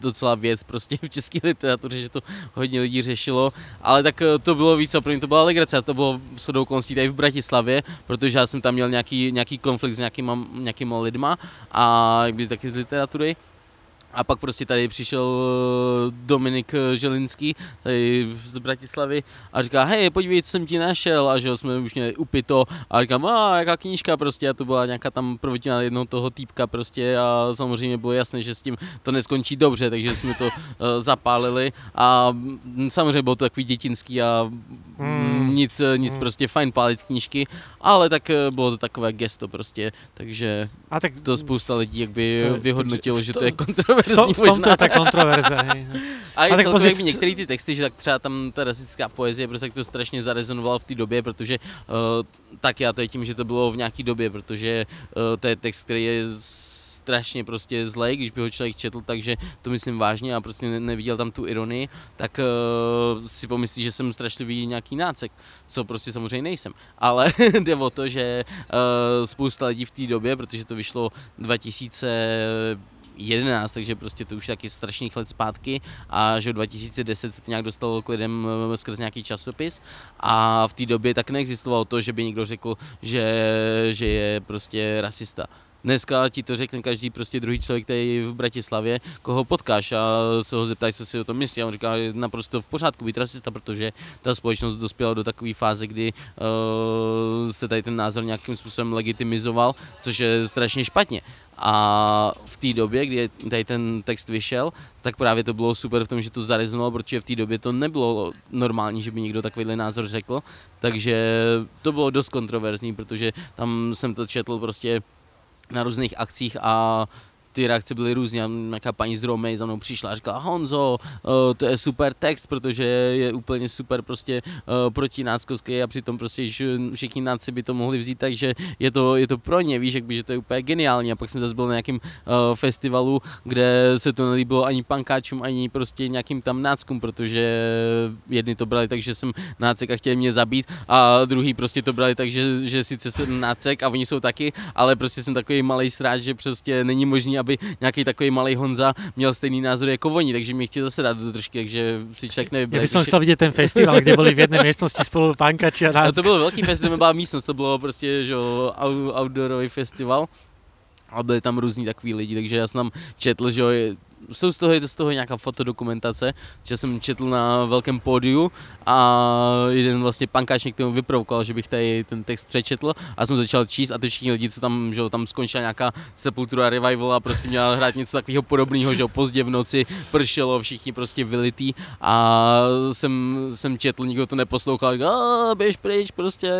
docela věc prostě v české literatuře, že to hodně lidí řešilo, ale tak eh, to bylo víc, a pro mě to byla legrace, to bylo shodou okolností tady v Bratislavě, protože já jsem tam měl nějaký, nějaký konflikt s nějakýma, nějakýma lidma a jakby taky z literatury. A pak prostě tady přišel eh, Dominik eh, Želinský tady z Bratislavy a říká, hej, podívej, co jsem ti našel. A že jsme už měli upito a říkám, a jaká knížka prostě. A to byla nějaká tam prvotina jednoho toho týpka prostě a samozřejmě bylo jasné, že s tím to neskončí dobře, takže jsme to uh, zapálili. A mm, samozřejmě bylo to takový dětinský a Mm. nic, eh, nic Mm. prostě fajn pálit knížky, ale tak eh, bylo to takové gesto prostě, takže A tak to spousta lidí jakby To- vyhodnotilo, v že to- to je v, tom, kontroverzní v tomto možná. je ta kontroverze. A A tak jakby některé ty texty, že tak třeba tam ta rasistická poezie prostě to strašně zarezonovalo v té době, protože uh, tak já to je tím, že to bylo v nějaké době, protože uh, to je text, který je strašně prostě zlej, když by ho člověk četl, takže to myslím vážně a prostě ne- neviděl tam tu ironii, tak uh, si pomyslí, že jsem strašlivý nějaký nácek, co prostě samozřejmě nejsem. Ale jde o to, že uh, spousta lidí v té době, protože to vyšlo 2000 11, takže prostě to už taky strašných let zpátky a že v 2010 se to nějak dostalo k lidem eh, skrz nějaký časopis a v té době tak neexistovalo to, že by někdo řekl, že, že je prostě rasista. Dneska ti to řekne každý prostě druhý člověk tady v Bratislavě, koho potkáš a se ho zeptáš, co si o tom myslí. A on říká, že naprosto v pořádku být rasista, protože ta společnost dospěla do takové fáze, kdy uh, se tady ten názor nějakým způsobem legitimizoval, což je strašně špatně. A v té době, kdy tady ten text vyšel, tak právě to bylo super v tom, že to zarezonovalo, protože v té době to nebylo normální, že by někdo takovýhle názor řekl, takže to bylo dost kontroverzní, protože tam jsem to četl prostě na různých akcích a ty reakce byly různé. Nějaká paní z Romej za mnou přišla a říkala, Honzo, eh, to je super text, protože je úplně super prostě eh, protináckovský a přitom prostě že všichni náci by to mohli vzít, takže je to, je to pro ně, víš, jakby, že to je úplně geniální. A pak jsem zase byl na nějakém festivalu, kde se to nelíbilo ani pankáčům, ani prostě nějakým tam náckům, protože jedni to brali tak, že jsem nácek a chtěli mě zabít a druhý prostě to brali tak, že, že sice jsem nácek a oni jsou taky, ale prostě jsem takový malý sráč, že prostě není možný, aby nějaký takový malý Honza měl stejný názor jako oni, takže mě chtěli zase dát do držky, takže si člověk Ja nevybere. by som takže- chcel vidieť ten festival, kde boli v jednej miestnosti spolu pankači a a nás. to byl velký festival, byla místnost, to bylo prostě že, outdoorový festival. A byli tam různí takový lidi, takže já jsem tam četl, že jsou z toho, je to z toho nějaká fotodokumentace, že jsem četl na velkém pódiu a jeden vlastně pankáč mě k tomu vyprovokoval, že bych tady ten text přečetl a jsem začal číst a ty všichni lidi, co tam, že tam skončila nějaká Sepultura Revival a prostě měla hrát něco takového podobného, že pozdě v noci pršelo, všichni prostě vylitý a jsem, jsem četl, nikdo to neposlouchal, "A, běž pryč, prostě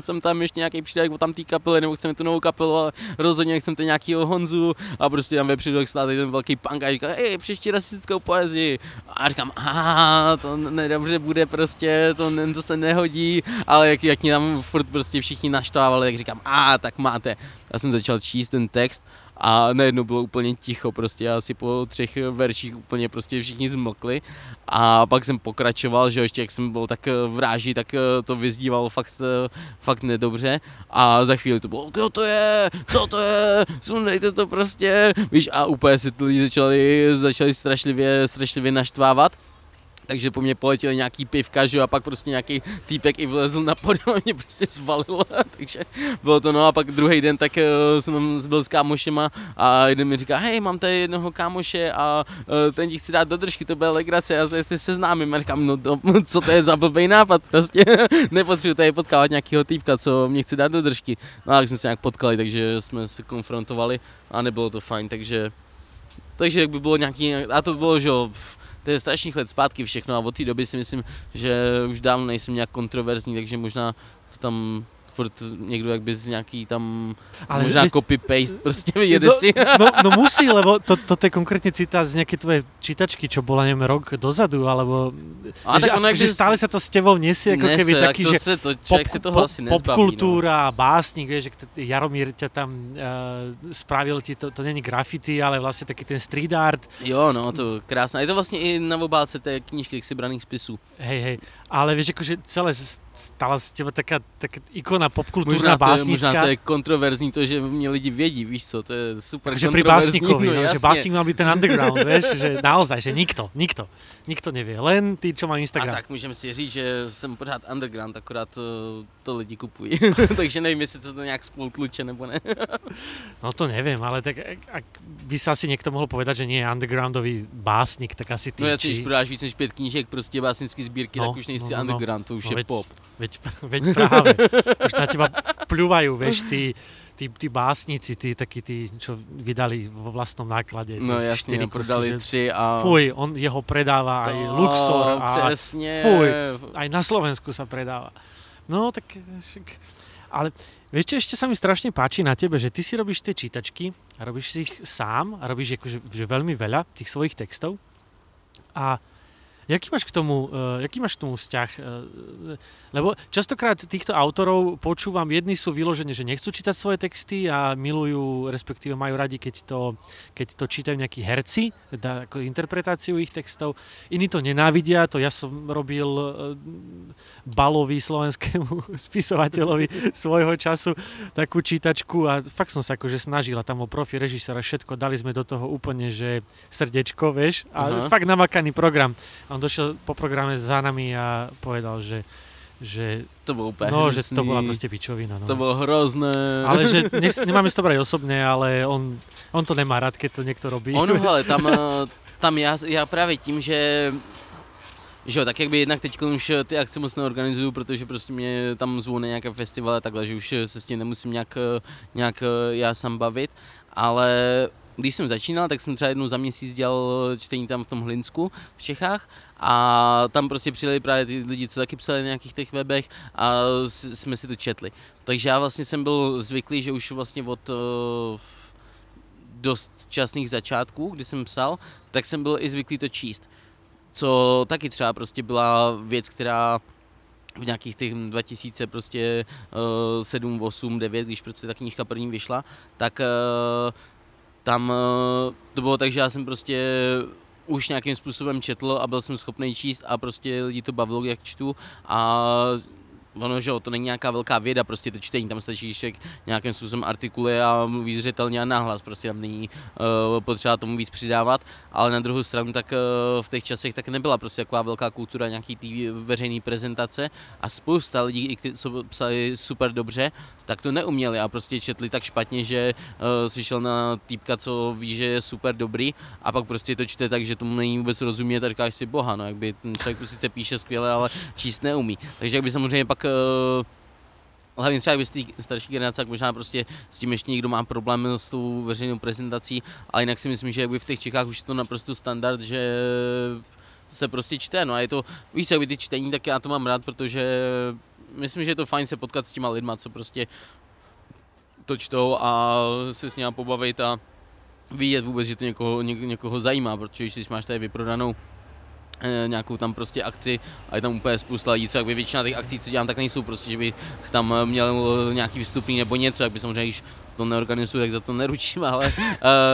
jsem tam ještě nějaký přidák od tam té kapely, nebo chceme tu novou kapelu, ale rozhodně chcem ten nějakýho Honzu a prostě tam vepředu stál tady ten velký punk říkal, hej, přečti rasistickou poezii. A říkám, a to nedobře bude prostě, to, to se nehodí, ale jak, jak mě tam furt prostě všichni naštvávali, tak říkám, a tak máte. Já jsem začal číst ten text a najednou bylo úplně ticho, prostě asi po třech verších úplně prostě všichni zmlkli. A pak jsem pokračoval, že ještě jak jsem byl tak eh, v ráži, tak eh, to vyzdívalo fakt, eh, fakt nedobře. A za chvíli to bylo, kdo to je, co to je, sundejte to prostě, víš, a úplně se lidi začali, začali strašlivě, strašlivě naštvávat. Takže po mně poletěli nějaký pivka, že jo, a pak prostě nějaký týpek i vlezl na podium a mě prostě zvalil, takže bylo to no a pak druhý den tak uh, jsem byl s kámošema a jeden mi říká, hej, mám tady jednoho kámoše a uh, ten ti chci dát do držky, to bude legrace, já se se seznámím a říkám, no to, co to je za blbý nápad, prostě nepotřebuji tady potkávat nějakého týpka, co mě chce dát do držky. No a tak jsme se nějak potkali, takže jsme se konfrontovali a nebylo to fajn, takže takže jak by bylo nějaký, a to bylo, že jo, to je strašných let zpátky všechno a od té doby si myslím, že už dávno nejsem nějak kontroverzní, takže možná to tam furt někdo jakby z nějaký tam, ale možná že- copy-paste prostě vyjede no, si. no, no musí, lebo to, toto je konkrétne citát z nejakej tvojej čítačky, čo bola, neviem, rok dozadu, alebo... A že, tak ono, že jakby stále sa to s tebou nesie, ako nese, keby tak taký, to že se to, člověk si toho asi nezbaví. no. popkultúra, básnik, vieš, že Jaromír ťa tam uh, spravil ti, to, to není graffiti, ale vlastne taký ten street art, Jo, no, to krásné. Je to vlastně i na obálce té knížky těch si braných spisů. hej, hej, ale vieš, akože celé stala z teba taká, taká ikona Možná to, je, možná básnická. to je kontroverzní to, že mě lidi vědí, víš co, to je super Takže pri kontroverzní. básnikovi, no, že básnik mal byť ten underground, vieš, že naozaj, že nikto, nikto, nikto nevie, len tí, čo A Instagram. tak můžeme si říct, že jsem pořád underground, akorát to, to lidi kupují. Takže nevím, jestli se to nějak spolu tluče nebo ne. No to neviem, ale tak ak, ak by sa asi niekto mohol povedať, že nie je undergroundový básnik, tak asi ty, No já si, když prodáš víc než pět knížek, prostě básnický sbírky, No, tak už nejsi no, no, no. underground, to už No je pop. Veď, veď práve. Už na teba pľúvajú, vieš, tí, tí, tí básnici, tí takí tí, čo vydali vo vlastnom náklade. No štyri no, prodali kusy, že- tři a... Fuj, on jeho predáva aj To- Luxor a Přesně. fuj. aj na Slovensku sa predáva. No, tak. Ale vieš čo, ešte sa mi strašne páči na tebe, že ty si robíš tie čítačky a robíš si ich sám a robíš akože, že veľmi veľa tých svojich textov. A jaký máš k tomu, uh, jaký máš k tomu vzťah? Uh, lebo častokrát týchto autorov počúvam, jedni sú vyložení, že nechcú čítať svoje texty a milujú, respektíve majú radi, keď to, keď to čítajú nejakí herci, dá, ako interpretáciu ich textov. Iní to nenávidia, to ja som robil uh, Balovi, slovenskému spisovateľovi svojho času takú čítačku a fakt som sa akože snažil a tam bol profi režisér a všetko, dali sme do toho úplne, že srdečko, vieš, a Aha. fakt namakaný program. A on došiel po programe za nami a povedal, že že, To bylo úplně no, že to bola proste pičovina. No. To bylo hrozné. Ale že nech, nemáme si to brať osobne, ale on, on to nemá rád, keď to niekto robí. Vieš. hele, tam, eh, tam já, já právě tím, že že jo, tak jak by jednak teď už ty akce moc neorganizuju, protože prostě mě tam zvou na nějaké festivaly a takhle, že už se s tím nemusím nějak, eh, nějak eh, já sám bavit, ale když jsem začínal, tak jsem třeba jednou za měsíc dělal čtení tam v tom Hlinsku v Čechách a tam prostě přijeli právě ty lidi, co taky psali na nějakých těch webech a jsme si to četli. Takže já vlastně jsem byl zvyklý, že už vlastně od eh, dost časných začátků, kdy jsem psal, tak jsem byl i zvyklý to číst. Co taky třeba prostě byla věc, která v nějakých těch 2000 prostě uh, 7, 8, 9, když prostě ta knížka první vyšla, tak uh, tam uh, to bylo tak, že já jsem prostě už nějakým způsobem četl a byl jsem schopný číst a prostě lidi to bavilo, jak čtu. A ono, že jo, to není nějaká velká věda, prostě to čtení, tam stačí, že nějakým způsobem artikuluje a mluví zřetelně a nahlas, prostě tam není uh, potřeba tomu víc přidávat, ale na druhou stranu tak uh, v těch časech tak nebyla prostě taková velká kultura nějaký té veřejné prezentace a spousta lidí, i kteří co psali super dobře, tak to neuměli a prostě četli tak špatně, že uh, slyšel na týpka, co ví, že je super dobrý a pak prostě to čte tak, že tomu není vůbec rozumět a říkáš si boha, no jakby ten člověk sice píše skvěle, ale číst neumí. Takže jakby samozřejmě pak uh, hlavně třeba jakby z starší generace, tak možná prostě s tím ještě někdo má problém s tou veřejnou prezentací, ale jinak si myslím, že jakby v těch Čechách už je to naprosto standard, že se prostě čte, no a je to, víš, co, jakby ty čtení, tak já to mám rád, protože myslím, že je to fajn se potkat s těma lidma, co prostě to čtou a se s nimi pobavit a vidět vůbec, že to někoho, ně, někoho zajímá, protože když máš tady vyprodanou eh, nějakou tam prostě akci a je tam úplně spousta lidí, co jakby většina těch akcí, co dělám, tak nejsou prostě, že bych tam eh, měl nějaký vystupný nebo něco, jak by samozřejmě, když to neorganizuju, tak za to neručím, ale uh,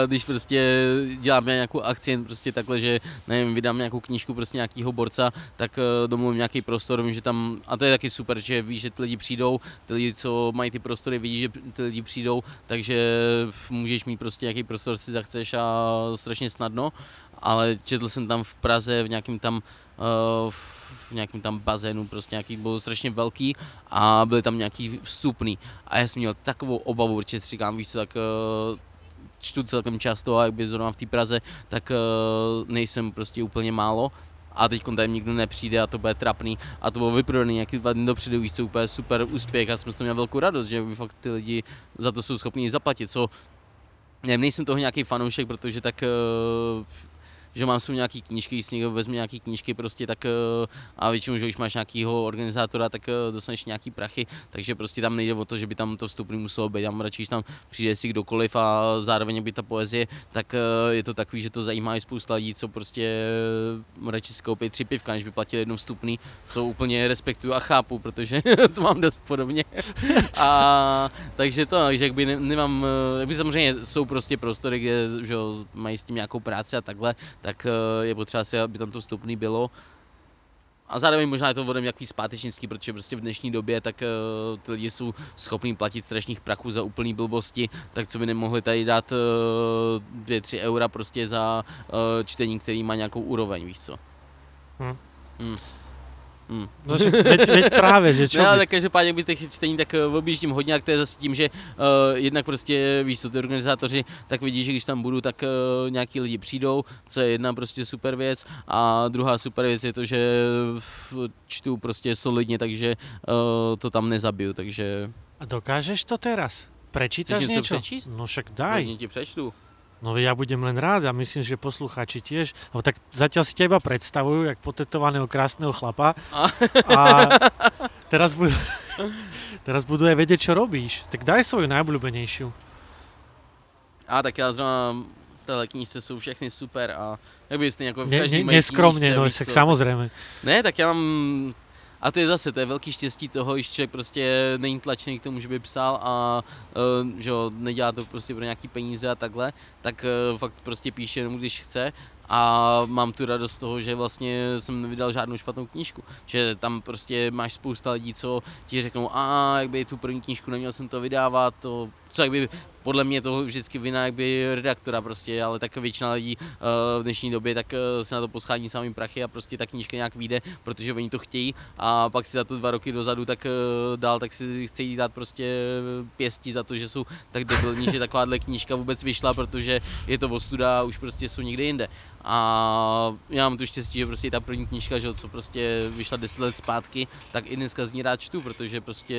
když prostě dělám nějakou akci, prostě takhle, že nevím, vydám nějakou knížku prostě nějakýho borca, tak uh, domluvím nějaký prostor, vím, že tam, a to je taky super, že víš, že ty lidi přijdou, ty lidi, co mají ty prostory, vidí, že ty lidi přijdou, takže můžeš mít prostě nějaký prostor, si zachceš a strašně snadno, ale četl jsem tam v Praze v nějakém tam uh, v nějakém tam bazénu, prostě nějaký byl strašně velký a byly tam nějaký vstupný. A já jsem měl takovou obavu, protože si říkám, víš co, tak uh, čtu celkem často a jak by zrovna v té Praze, tak uh, nejsem prostě úplně málo. A teď tady nikdo nepřijde a to bude trapný. A to bylo vyprodaný nějaký dva dny dopředu, víš co, úplně super úspěch a jsem z toho měl velkou radost, že by fakt ty lidi za to jsou schopni zaplatit, co nevím, nejsem toho nějaký fanoušek, protože tak že mám svou nějaký knížky, když si někdo vezme nějaký knížky prostě, tak eh, a většinou, že když máš nějakýho organizátora, tak eh, dostaneš nějaký prachy, takže prostě tam nejde o to, že by tam to vstupný muselo být, tam radši, když tam přijde si kdokoliv a zároveň by ta poezie, tak eh, je to takový, že to zajímá i spousta lidí, co prostě radši si koupí tři pivka, než by platili jednou vstupný, co úplně respektuju a chápu, protože to mám dost podobně. a takže to, že jakby ne, nemám, eh, jakby samozřejmě jsou prostě prostory, kde že mají s tím nějakou práci a takhle, tak eh, je potřeba si, aby tam to vstupný bylo. A zároveň možná je to vodem jaký zpátečnický, protože prostě v dnešní době tak uh, ty lidi jsou schopní platit strašných prachů za úplný blbosti, tak co by nemohli tady dát 2-3 eura prostě za uh, čtení, který má nějakou úroveň, víš co. Hm. Hm. Hm. No, že, veď, veď práve, že čo No, ale tak každopádně by těch čtení tak eh, objíždím hodně, a to je zase tím, že uh, jednak prostě víš ty organizátoři, tak vidí, že když tam budu, tak uh, nějaký lidi přijdou, co je jedna prostě super věc a druhá super věc je to, že čtu prostě solidně, takže uh, to tam nezabiju, takže A dokážeš to teraz? Prečítaš něco niečo? přečíst? No však daj. hodně ti přečtu. No ja budem len rád a myslím, že poslucháči tiež. Lebo tak zatiaľ si teba predstavujú, jak potetovaného krásneho chlapa. A- A teraz budú, teraz budú aj vedieť, čo robíš. Tak daj svoju najobľúbenejšiu. A tak já zrovna tyhle knížce jsou všechny super a jak by stejně jako v Ne, každý ne, mojí neskromne, knížce, no víš co, samozrejme. Ne, tak já mám... A to je zase, to je velký štěstí toho, když člověk prostě není tlačený k tomu, že by psal a uh, že jo, nedělá to prostě pro nějaký peníze a takhle, tak uh, fakt prostě píše jenom když chce a mám tu radost z toho, že vlastně jsem nevydal žádnou špatnou knížku. Že tam prostě máš spousta lidí, co ti řeknou, a jak by tu první knížku neměl jsem to vydávat, to, co jak by podle mě to vždycky vina jakby redaktora prostě, ale tak většina lidí uh, v dnešní době tak uh, se na to poschání samým prachy a prostě ta knížka nějak vyjde, protože oni to chtějí a pak si za to dva roky dozadu tak uh, dál, tak si chtějí dát prostě pěstí za to, že jsou tak debilní, že takováhle knížka vůbec vyšla, protože je to ostuda a už prostě jsou někde jinde. A já mám tu štěstí, že prostě ta první knížka, že, co prostě vyšla 10 let zpátky, tak i dneska z ní rád čtu, protože prostě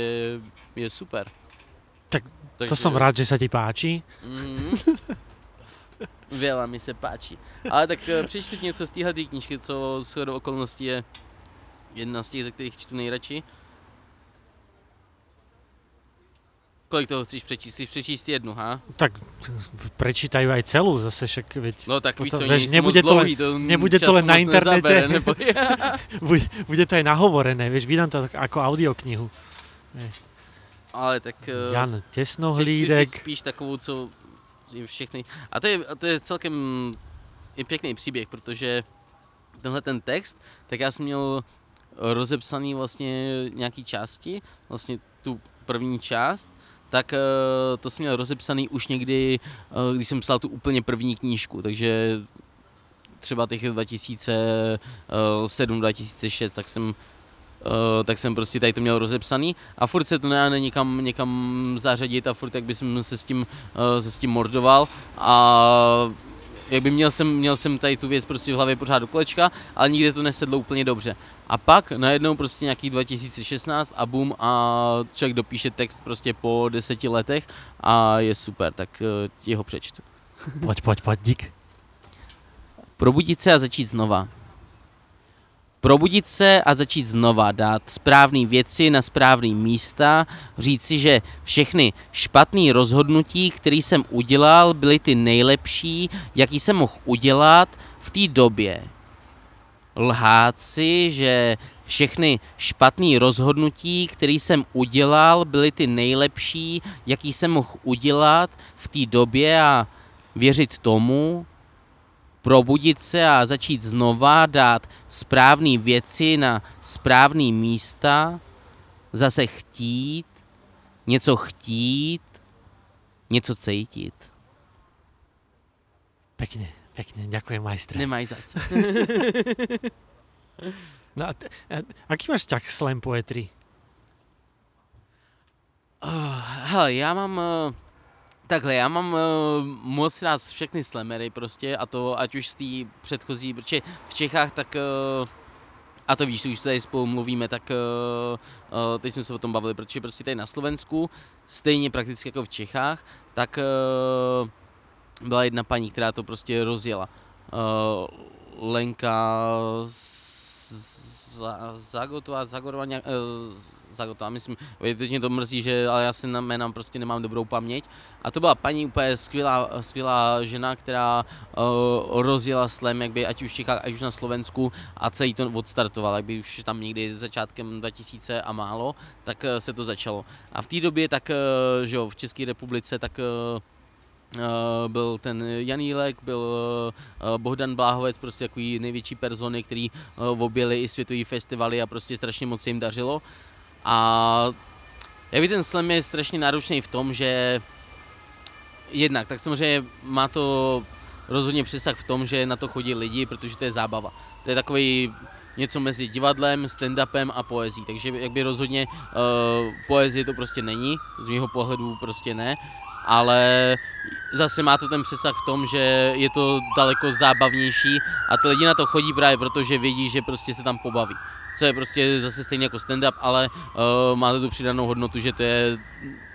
je super. Tak Takže, To som rád, že sa ti páči. Mhm. Veľa mi se páči. Ale tak eh, přečtu něco z téhle knížky, co s shodou okolností je jedna z těch, ze kterých čtu nejradši. Kolik toho chceš přečíst? Chceš přečíst jednu, ha? Tak prečítajú aj celú zase, však veď... No tak víš nejsou nebude to dlouhý, to nebude to len na internete. nezabere, nebo... Bude, bude to aj nahovorené, vieš, vydám to ako audioknihu. Ale tak... eh, Jan Tesnohlídek. spíš takovou, co je všechny. A to je, a to je celkem i pěkný příběh, protože tenhle ten text, tak já jsem měl rozepsaný vlastně nějaký části, vlastně tu první část, tak eh, to jsem měl rozepsaný už někdy, eh, když jsem psal tu úplně první knížku, takže třeba těch 2007-2006, tak jsem Uh, tak jsem prostě tady to měl rozepsaný a furt se to nedá někam, někam zařadit a furt jak by jsem se s tím, uh, se s tím mordoval a jak by měl jsem, měl jsem tady tu věc prostě v hlavě pořád do kolečka, ale nikde to nesedlo úplně dobře. A pak najednou prostě nějaký 2016 a bum a člověk dopíše text prostě po deseti letech a je super, tak uh, ti ho přečtu. Poď, poď, poď, dík. Probudit se a začít znova. Probudit se a začít znova, dát správné věci na správné místa, říct si, že všechny špatné rozhodnutí, které jsem udělal, byly ty nejlepší, jaký jsem mohl udělat v té době. Lhát si, že všechny špatné rozhodnutí, které jsem udělal, byly ty nejlepší, jaký jsem mohl udělat v té době a věřit tomu, probudit se a začít znova, dát správné věci na správné místa, zase chtít, něco chtít, něco cítit. Pekne, pekne, ďakujem majstre. Nemáš za co. No a, t- a, aký máš vzťah k slam poetry? Uh, hele, já mám... Uh, takhle, já mám uh, moc rád všechny slamery prostě a to ať už z té předchozí, protože v Čechách tak... Uh, a to víš, už tady spolu mluvíme, tak uh, teď jsme se o tom bavili, protože prostě tady na Slovensku, stejně prakticky jako v Čechách, tak uh, byla jedna paní, která to prostě rozjela. Uh, Lenka za, Zagotová, Zagorová, uh, Zagotová, myslím, teď mě to mrzí, že, ale já si na jménám prostě nemám dobrou paměť. A to byla paní úplně skvělá, skvělá žena, která uh, rozjela slam, jak by ať už v ať už na Slovensku a celý to odstartovala, jak by už tam někdy začátkem 2000 a málo, tak uh, se to začalo. A v té době tak, uh, že jo, v České republice, tak uh, Uh, byl ten Janílek, byl uh, Bohdan Bláhovec, prostě takový největší persony, který uh, objeli i světový festivaly a prostě strašně moc se jim dařilo. A jak by ten slam je strašně náročný v tom, že jednak, tak samozřejmě má to rozhodně přesah v tom, že na to chodí lidi, protože to je zábava. To je takový něco mezi divadlem, stand-upem a poezí. Takže jakby rozhodně uh, poezie to prostě není, z mého pohledu prostě ne, ale zase má to ten přesah v tom, že je to daleko zábavnější a ty lidi na to chodí právě proto, že vědí, že prostě se tam pobaví. Co je prostě zase stejně jako stand-up, ale uh, má to tu přidanou hodnotu, že to je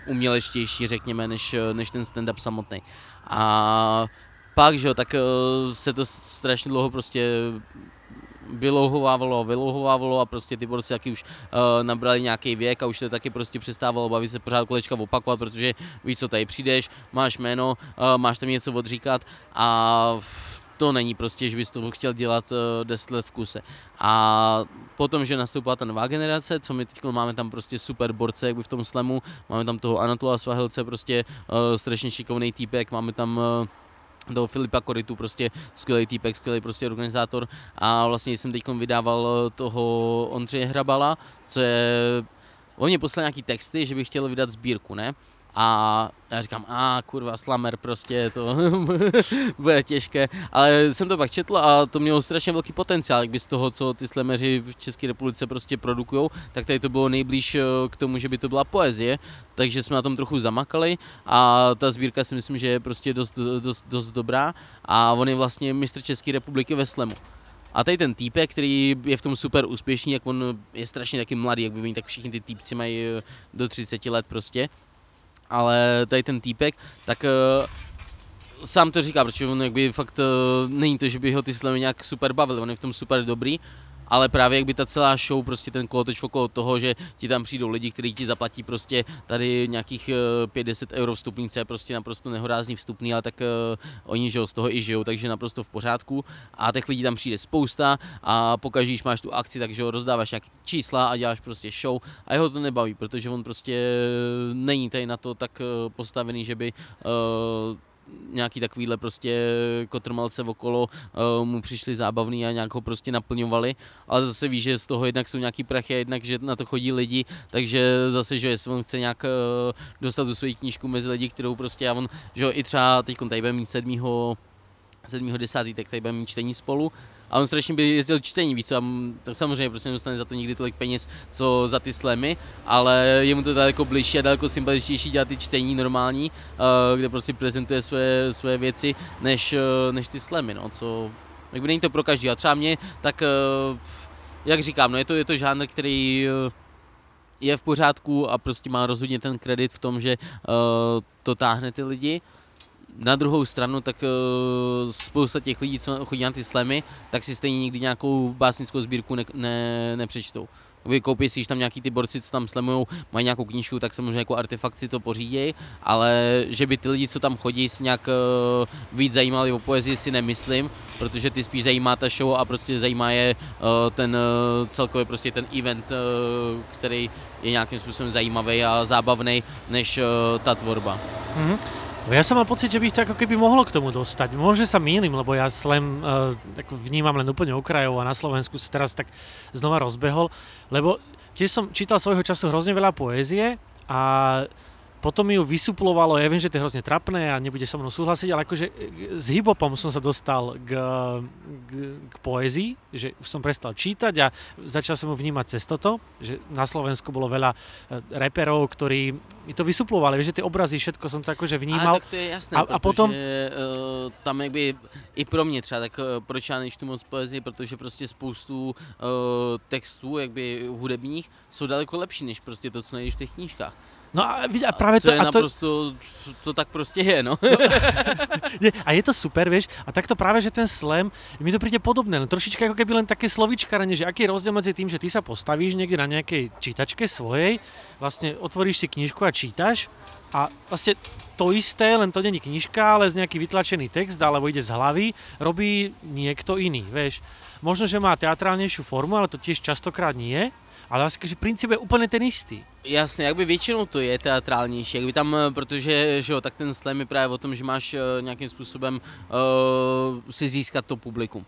umělečtější, řekněme, než, než ten stand-up samotný. A pak, že jo, tak uh, se to strašně dlouho prostě vylouhovávalo, vylouhovávalo a prostě ty borci taky už uh, nabrali nějaký věk a už to taky prostě přestávalo bavit se pořád kolečka opakovat, protože víš co, tady přijdeš, máš jméno, uh, máš tam něco odříkat a to není prostě, že bys to chtěl dělat uh, 10 let v kuse. A potom, že nastoupila ta nová generace, co my teď máme tam prostě super borce, jak by v tom slemu, máme tam toho Anatola Svahilce, prostě uh, strašně šikovný týpek, máme tam uh, toho Filipa Koritu, prostě skvělý týpek, skvělý prostě organizátor. A vlastně jsem teď vydával toho Ondřeje Hrabala, co je, on mě poslal nějaký texty, že bych chtěl vydat sbírku, ne? A já říkám, a kurva, slamer, prostě to bude těžké. Ale jsem to pak četl a to mělo strašně velký potenciál, jak by z toho, co ty slameři v České republice prostě produkují, tak tady to bylo nejblíž eh, k tomu, že by to byla poezie, takže jsme na tom trochu zamakali a ta sbírka si myslím, že je prostě dost, dost, dost dobrá a on je vlastně mistr České republiky ve slemu. A tady ten týpek, který je v tom super úspěšný, jak on je strašně taky mladý, jak by oni, tak všichni ty týpci mají eh, do 30 let prostě, ale tady ten týpek, tak uh, sám to říká, protože on jakby fakt uh, není to, že by ho ty slamy nějak super bavil, on je v tom super dobrý, ale právě jak by ta celá show, prostě ten kolotoč okolo toho, že ti tam přijdou lidi, kteří ti zaplatí prostě tady nějakých uh, 50 euro vstupný, co je prostě naprosto nehorázný vstupný, ale tak uh, oni že z toho i žijou, takže naprosto v pořádku. A těch lidí tam přijde spousta a pokaždé, když máš tu akci, takže ho rozdáváš nějaké čísla a děláš prostě show. A jeho to nebaví, protože on prostě není tady na to tak uh, postavený, že by uh, nějaký takovýhle prostě kotrmalce okolo uh, mu přišli zábavný a nějak ho prostě naplňovali, ale zase víš, že z toho jednak jsou nějaký prachy a jednak, že na to chodí lidi, takže zase, že jestli on chce nějak uh, dostat tu svoji knížku mezi lidi, kterou prostě a on, že jo, i třeba teď tady bude mít sedmýho 7. 10. tak tady budeme mít čtení spolu a on strašně by jezdil čtení, víc, a tak samozřejmě prostě nedostane za to nikdy tolik peněz, co za ty slemy, ale je mu to daleko blížší a daleko sympatičtější dělat ty čtení normální, uh, kde prostě prezentuje své, své věci, než, uh, než ty slemy, no, co, jakby není to pro každý, a třeba mě, tak uh, jak říkám, no je to, je to žánr, který je v pořádku a prostě má rozhodně ten kredit v tom, že uh, to táhne ty lidi, na druhou stranu, tak uh, spousta těch lidí, co chodí na ty slemy, tak si stejně nikdy nějakou básnickou sbírku ne, ne, nepřečtou. Koupí si, když tam nějaký ty borci, co tam slemujou, mají nějakou knížku, tak samozřejmě jako artefakt si to pořídějí, ale že by ty lidi, co tam chodí, si nějak uh, víc zajímali o poezii, si nemyslím, protože ty spíš zajímá ta show a prostě zajímá je uh, ten uh, celkově prostě ten event, uh, který je nějakým způsobem zajímavý a zábavný, než uh, ta tvorba. Mm-hmm. Ja som mal pocit, že by to ako keby mohlo k tomu dostať. Môže sa mýlim, lebo ja slam uh, vnímam len úplne okrajov a na Slovensku sa teraz tak znova rozbehol, lebo tiež som čítal svojho času hrozne veľa poézie a potom mi ju vysuplovalo, ja viem, že to je hrozne trapné a nebude so mnou súhlasiť, ale akože s hiphopom som sa dostal k, k, k poézii, že už som prestal čítať a začal som ju vnímať cez toto, že na Slovensku bolo veľa reperov, ktorí mi to vysuplovali, že ty obrazy, všetko som to akože vnímal. Ale tak to je jasné, a, a potom... uh, tam jakby i pro mě třeba, tak uh, proč já nečtu moc poezii, protože prostě spoustu uh, textů, jakby hudebních, jsou daleko lepší, než prostě to, co najdeš v těch knížkách. No a, a práve to... Je a to, naprosto, to tak prostě je, no. no a je to super, vieš, a takto práve, že ten slam, mi to príde podobné, len trošička ako keby len také slovičkaranie, že aký je rozdiel medzi tým, že ty sa postavíš niekde na nejakej čítačke svojej, vlastne otvoríš si knižku a čítaš a vlastne to isté, len to není knižka, ale z nejaký vytlačený text alebo ide z hlavy, robí niekto iný, vieš. Možno, že má teatrálnejšiu formu, ale to tiež častokrát nie, ale asi, že princíp je úplně ten istý. Jasně, jakby většinou to je teatrálnější, jakby tam, eh, protože že jo, tak ten slam je právě o tom, že máš uh, nějakým způsobem uh, si získat to publikum.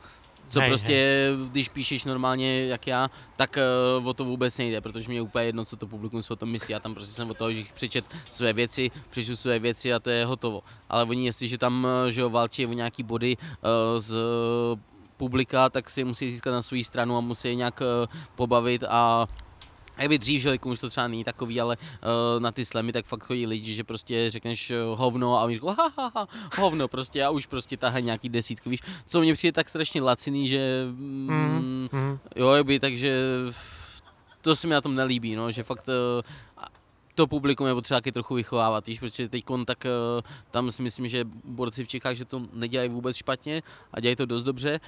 Co hej, prostě, hej. když píšeš normálně jak já, tak uh, o to vůbec nejde, protože mě je úplně jedno, co to publikum si o tom myslí. Já tam prostě jsem o toho, že přečet své věci, přečtu své věci a to je hotovo. Ale oni, jestliže tam, že jo, válčí o nějaký body uh, z publika, tak si musí získat na svou stranu a musí je nějak eh, pobavit a Jakby dřív, že už to třeba není takový, ale uh, na ty slamy tak fakt chodí lidi, že prostě řekneš uh, hovno a oni říkají ha, ha, ha, hovno prostě a už prostě tahají nějaký desítky, víš, co mně přijde tak strašně laciný, že mm, Mm. jo, jakby, takže to se mi na tom nelíbí, no, že fakt uh, to publikum je potřeba taky trochu vychovávat, víš, protože teď tak uh, tam si myslím, že borci v Čechách, že to nedělají vůbec špatně a dělají to dost dobře,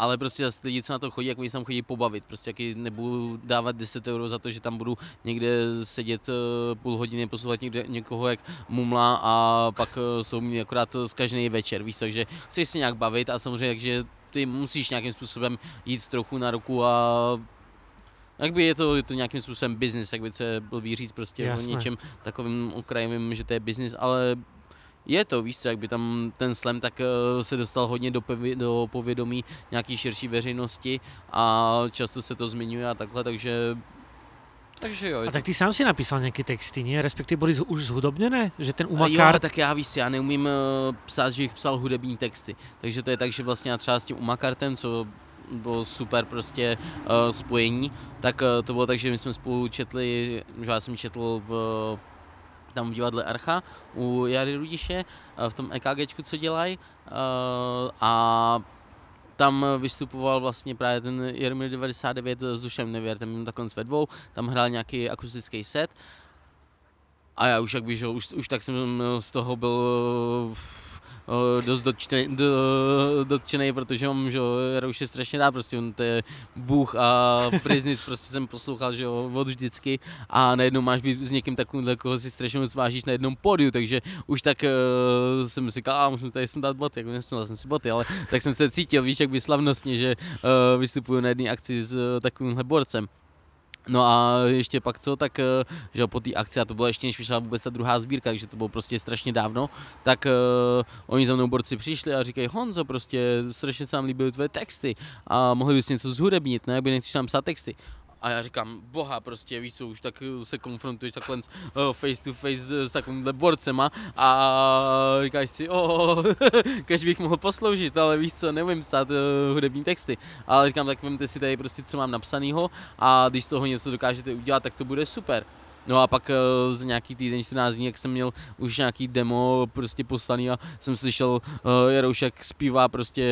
ale prostě zase lidi, co na to chodí, jak oni se tam chodí pobavit. Prostě jaký nebudu dávat 10 euro za to, že tam budu někde sedět uh, půl hodiny, poslouchat někde, někoho, jak mumla a pak uh, jsou mi akorát z každý večer, víš, takže chceš se nějak bavit a samozřejmě, takže ty musíš nějakým způsobem jít trochu na ruku a jakby je to, je to nějakým způsobem business, jak by je blbý říct prostě Jasné. o něčem takovým okrajovým, že to je business, ale je to, víš co, jak by tam ten slam tak eh, se dostal hodně do, pevi, do povědomí nějaký širší veřejnosti a často se to zmiňuje a takhle, takže takže jo. A tak ty sám si napísal nejaké texty, nie? Respektíve boli z- už zhudobnené? Že ten A jo, Umakart... tak já víš, já neumím eh, psát, že bych psal hudební texty. Takže to je tak, že vlastně já třeba s tím Umakartem, co bylo super prostě uh, spojení, tak uh, to bylo tak, že my jsme spolu četli, že já jsem četl v tam v divadle Archa u Jary Rudiše, eh, v tom EKGčku, co dělají. eh, A tam vystupoval vlastně právě ten Jaromír 99 s Dušem Nevěrtem takhle ve dvou, tam hrál nějaký akustický set a já už jak jo, už, už tak jsem z toho byl dost dotčený, do, protože mám, že jo, Jarouše strašně rád, prostě on to je bůh a priznit, prostě jsem poslouchal, že jo, od vždycky a najednou máš být s někým takovým, koho si strašně moc vážíš na jednom pódiu, takže už tak uh, jsem si říkal, a musím tady sundat boty, jako nesundal jsem si boty, ale tak jsem se cítil, víš, jak by slavnostně, že uh, vystupuju na jedné akci s uh, takovýmhle borcem. No a ještě pak co, tak eh, že po té akci, a to bylo ještě než vyšla vůbec ta druhá sbírka, takže to bylo prostě strašně dávno, tak uh, oni za mnou borci přišli a říkají, Honzo, prostě strašně se nám líbily tvoje texty a mohli bys něco zhudebnit, ne, by nechceš tam psát texty. A já říkám, boha, prostě víš co, už tak eh, se konfrontuješ takhle uh, face to face s, takovýmhle borcema a říkáš si, oh, každý bych mohl posloužit, ale víš co, nevím psát uh, hudební texty. Ale říkám, tak vemte si tady prostě, co mám napsanýho a když z toho něco dokážete udělat, tak to bude super. No a pak uh, z nějaký týden, 14 dní, jak jsem měl už nějaký demo prostě poslaný a jsem slyšel uh, Jarouš, jak zpívá prostě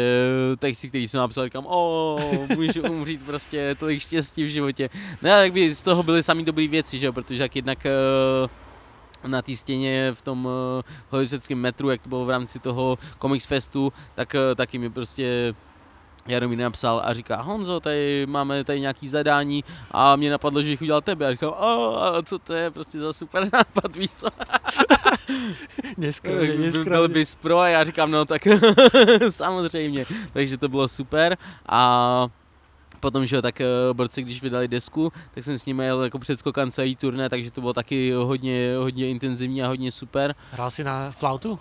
eh, texty, který jsem napsal, říkám, o, můžu umřít prostě, tolik štěstí v životě. No a jak by z toho byly samý dobré věci, že jo, protože jak jednak uh, na té stěně v tom uh, holičeckém metru, jak to bylo v rámci toho Comics Festu, tak uh, taky mi prostě Jaromír napsal a říká, Honzo, tady máme tady nějaký zadání a mě napadlo, že bych udělal tebe. A říkám, o, a co to je prostě za super nápad, víš co? Neskromně, Byl neskromně. bys pro a já říkám, no tak samozřejmě. Takže to bylo super a Potom, že jo, tak eh, borci, když vydali desku, tak jsem s nimi jel jako předskokan celý turné, takže to bylo taky hodně, hodně intenzivní a hodně super. Hral si na flautu?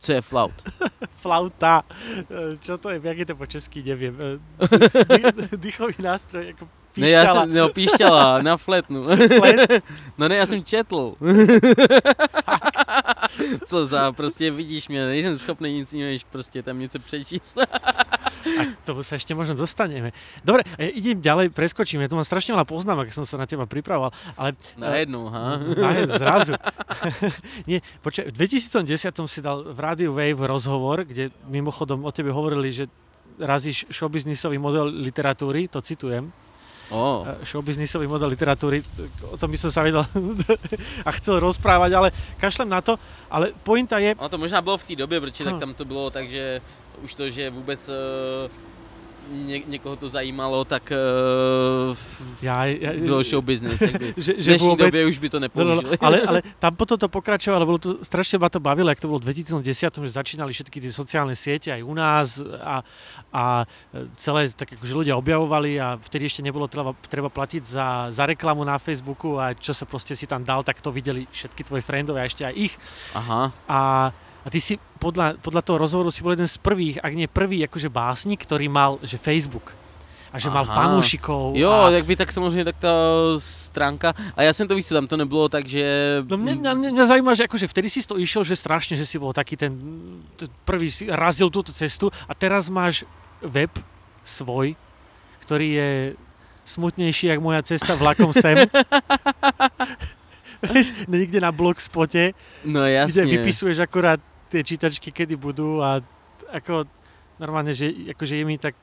Co je flaut? Flauta. Eh, Čo to je? Jak je to po česky? Neviem. Eh, Dýchový nástroj, ako Ne, já píšťala. jsem, no, píšťala, na fletnu. Flet? No ne, já jsem četl. Co za, prostě vidíš mě, nejsem schopný nic jiného, než prostě tam něco přečíst. A k tomu sa ešte možno dostaneme. Dobre, e, idem ďalej, preskočím. Ja tu mám strašne veľa poznámok, keď som sa na teba pripravoval, ale Najednou, ha? Na, zrazu. Nie, počkaj, v 2010 si dal v rádiu Wave rozhovor, kde mimochodom o tebe hovorili, že razíš showbiznisový model literatúry, to citujem, O, e, showbiznisový model literatúry, o tom by som sa vedel a chcel rozprávať, ale kašlem na to, ale pointa je, ono to možná bylo v té době, protože tak Hm. tam to bylo tak, že už to, že vůbec uh, ně, někoho to zajímalo, tak uh, ja, ja, bylo show business. Jakby. že, V že dnešní vôbec, době už by to No, no, nepoužili. no, ale, ale tam potom to pokračovalo, bolo to, strašne ma to bavilo, jak to bolo v 2010, že začínali všetky tie sociálne siete aj u nás a, a celé tak akože ľudia objavovali a vtedy ešte nebolo treba, treba platiť za, za reklamu na Facebooku a čo sa proste si tam dal, tak to videli všetky tvoji friendovia a ešte aj ich. Aha, A, a ty si podľa, podľa toho rozhovoru si bol jeden z prvých, ak nie prvý, akože básnik, ktorý mal že Facebook a že mal Aha. fanúšikov. jo, a, jak by tak samozřejmě tak ta stránka, a já jsem to co tam to nebylo tak, že... No mňa, mňa, mňa, zaujíma, že akože vtedy si to išiel, že strašne, že si bol taký ten, ten prvý si razil túto cestu a teraz máš web svoj, ktorý je smutnejší, jak moja cesta vlakom sem. Vieš, niekde na blogspote, No kde jasně. vypisuješ akorát tie čítačky, kedy budú a ako normálne, že akože je mi tak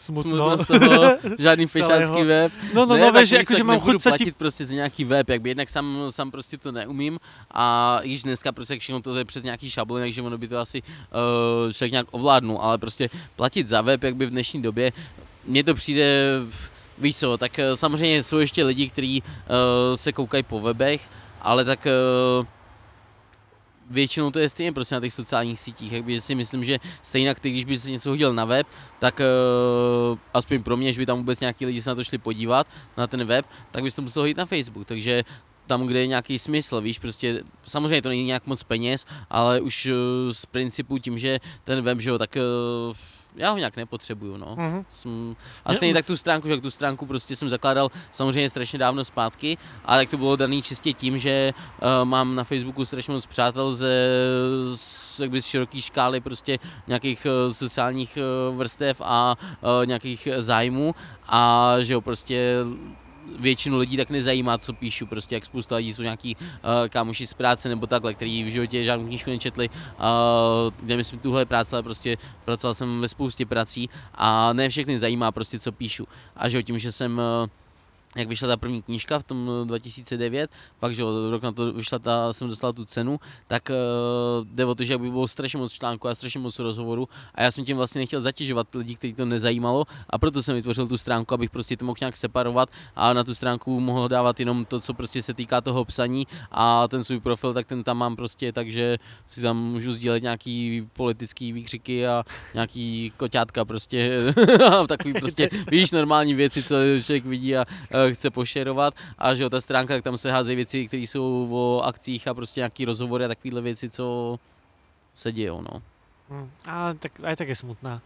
smutno. Smutno z toho, žádný fešácký web. No, no, ne, no, že tak mám chuť sa ti... platit prostě za nějaký web, jak by jednak sám, sám prostě to neumím a již dneska prostě všechno to je přes nějaký šablony, takže ono by to asi uh, člověk nějak ovládnul, ale prostě platit za web, jak by v dnešní době, mně to přijde, víš co, tak eh, samozřejmě jsou ještě lidi, kteří uh, se koukají po webech, ale tak uh, většinou to je stejně prostě na těch sociálních sítích, jakby si myslím, že stejně ty, když by si něco hodil na web, tak uh, aspoň pro mě, že by tam vůbec nějaký lidi se na to šli podívat, na ten web, tak bys to musel hodit na Facebook, takže tam, kde je nějaký smysl, víš, prostě samozřejmě to není nějak moc peněz, ale už uh, z principu tím, že ten web, že jo, tak uh, já ho nějak nepotřebuju, no. Mhm. Jsem, a stejně tak tu stránku, že tu stránku prostě jsem zakládal samozřejmě strašně dávno zpátky, ale tak to bylo daný čistě tím, že uh, mám na Facebooku strašně moc přátel ze z, jakby z široké škály prostě nějakých uh, sociálních uh, vrstev a uh, nějakých zájmů a že jo prostě většinu lidí tak nezajímá, co píšu, prostě jak spousta lidí jsou nějaký uh, kámoši z práce nebo takhle, který v životě žádnou knížku nečetli, uh, nemyslím tuhle práce, ale prostě pracoval jsem ve spoustě prací a ne všechny zajímá prostě, co píšu. A že tím, že jsem uh, jak vyšla ta první knížka v tom eh, 2009, pak že rok na to vyšla ta, jsem dostal tu cenu, tak uh, jde o to, že by bylo strašně moc článků a strašně moc rozhovorů a já jsem tím vlastně nechtěl zatěžovat lidi, kteří to nezajímalo a proto jsem vytvořil tu stránku, abych prostě to mohl nějak separovat a na tu stránku mohl dávat jenom to, co prostě se týká toho psaní a ten svůj profil, tak ten tam mám prostě, takže si tam můžu sdílet nějaký politický výkřiky a nějaký koťátka prostě a takový prostě, víš, normální věci, co člověk vidí a eh, chce pošerovat a že jo, ta stránka, tak tam se házejí věci, které jsou o akcích a prostě nějaký rozhovory a takovéhle věci, co se dějou, no. Mm, A tak, tak je smutná.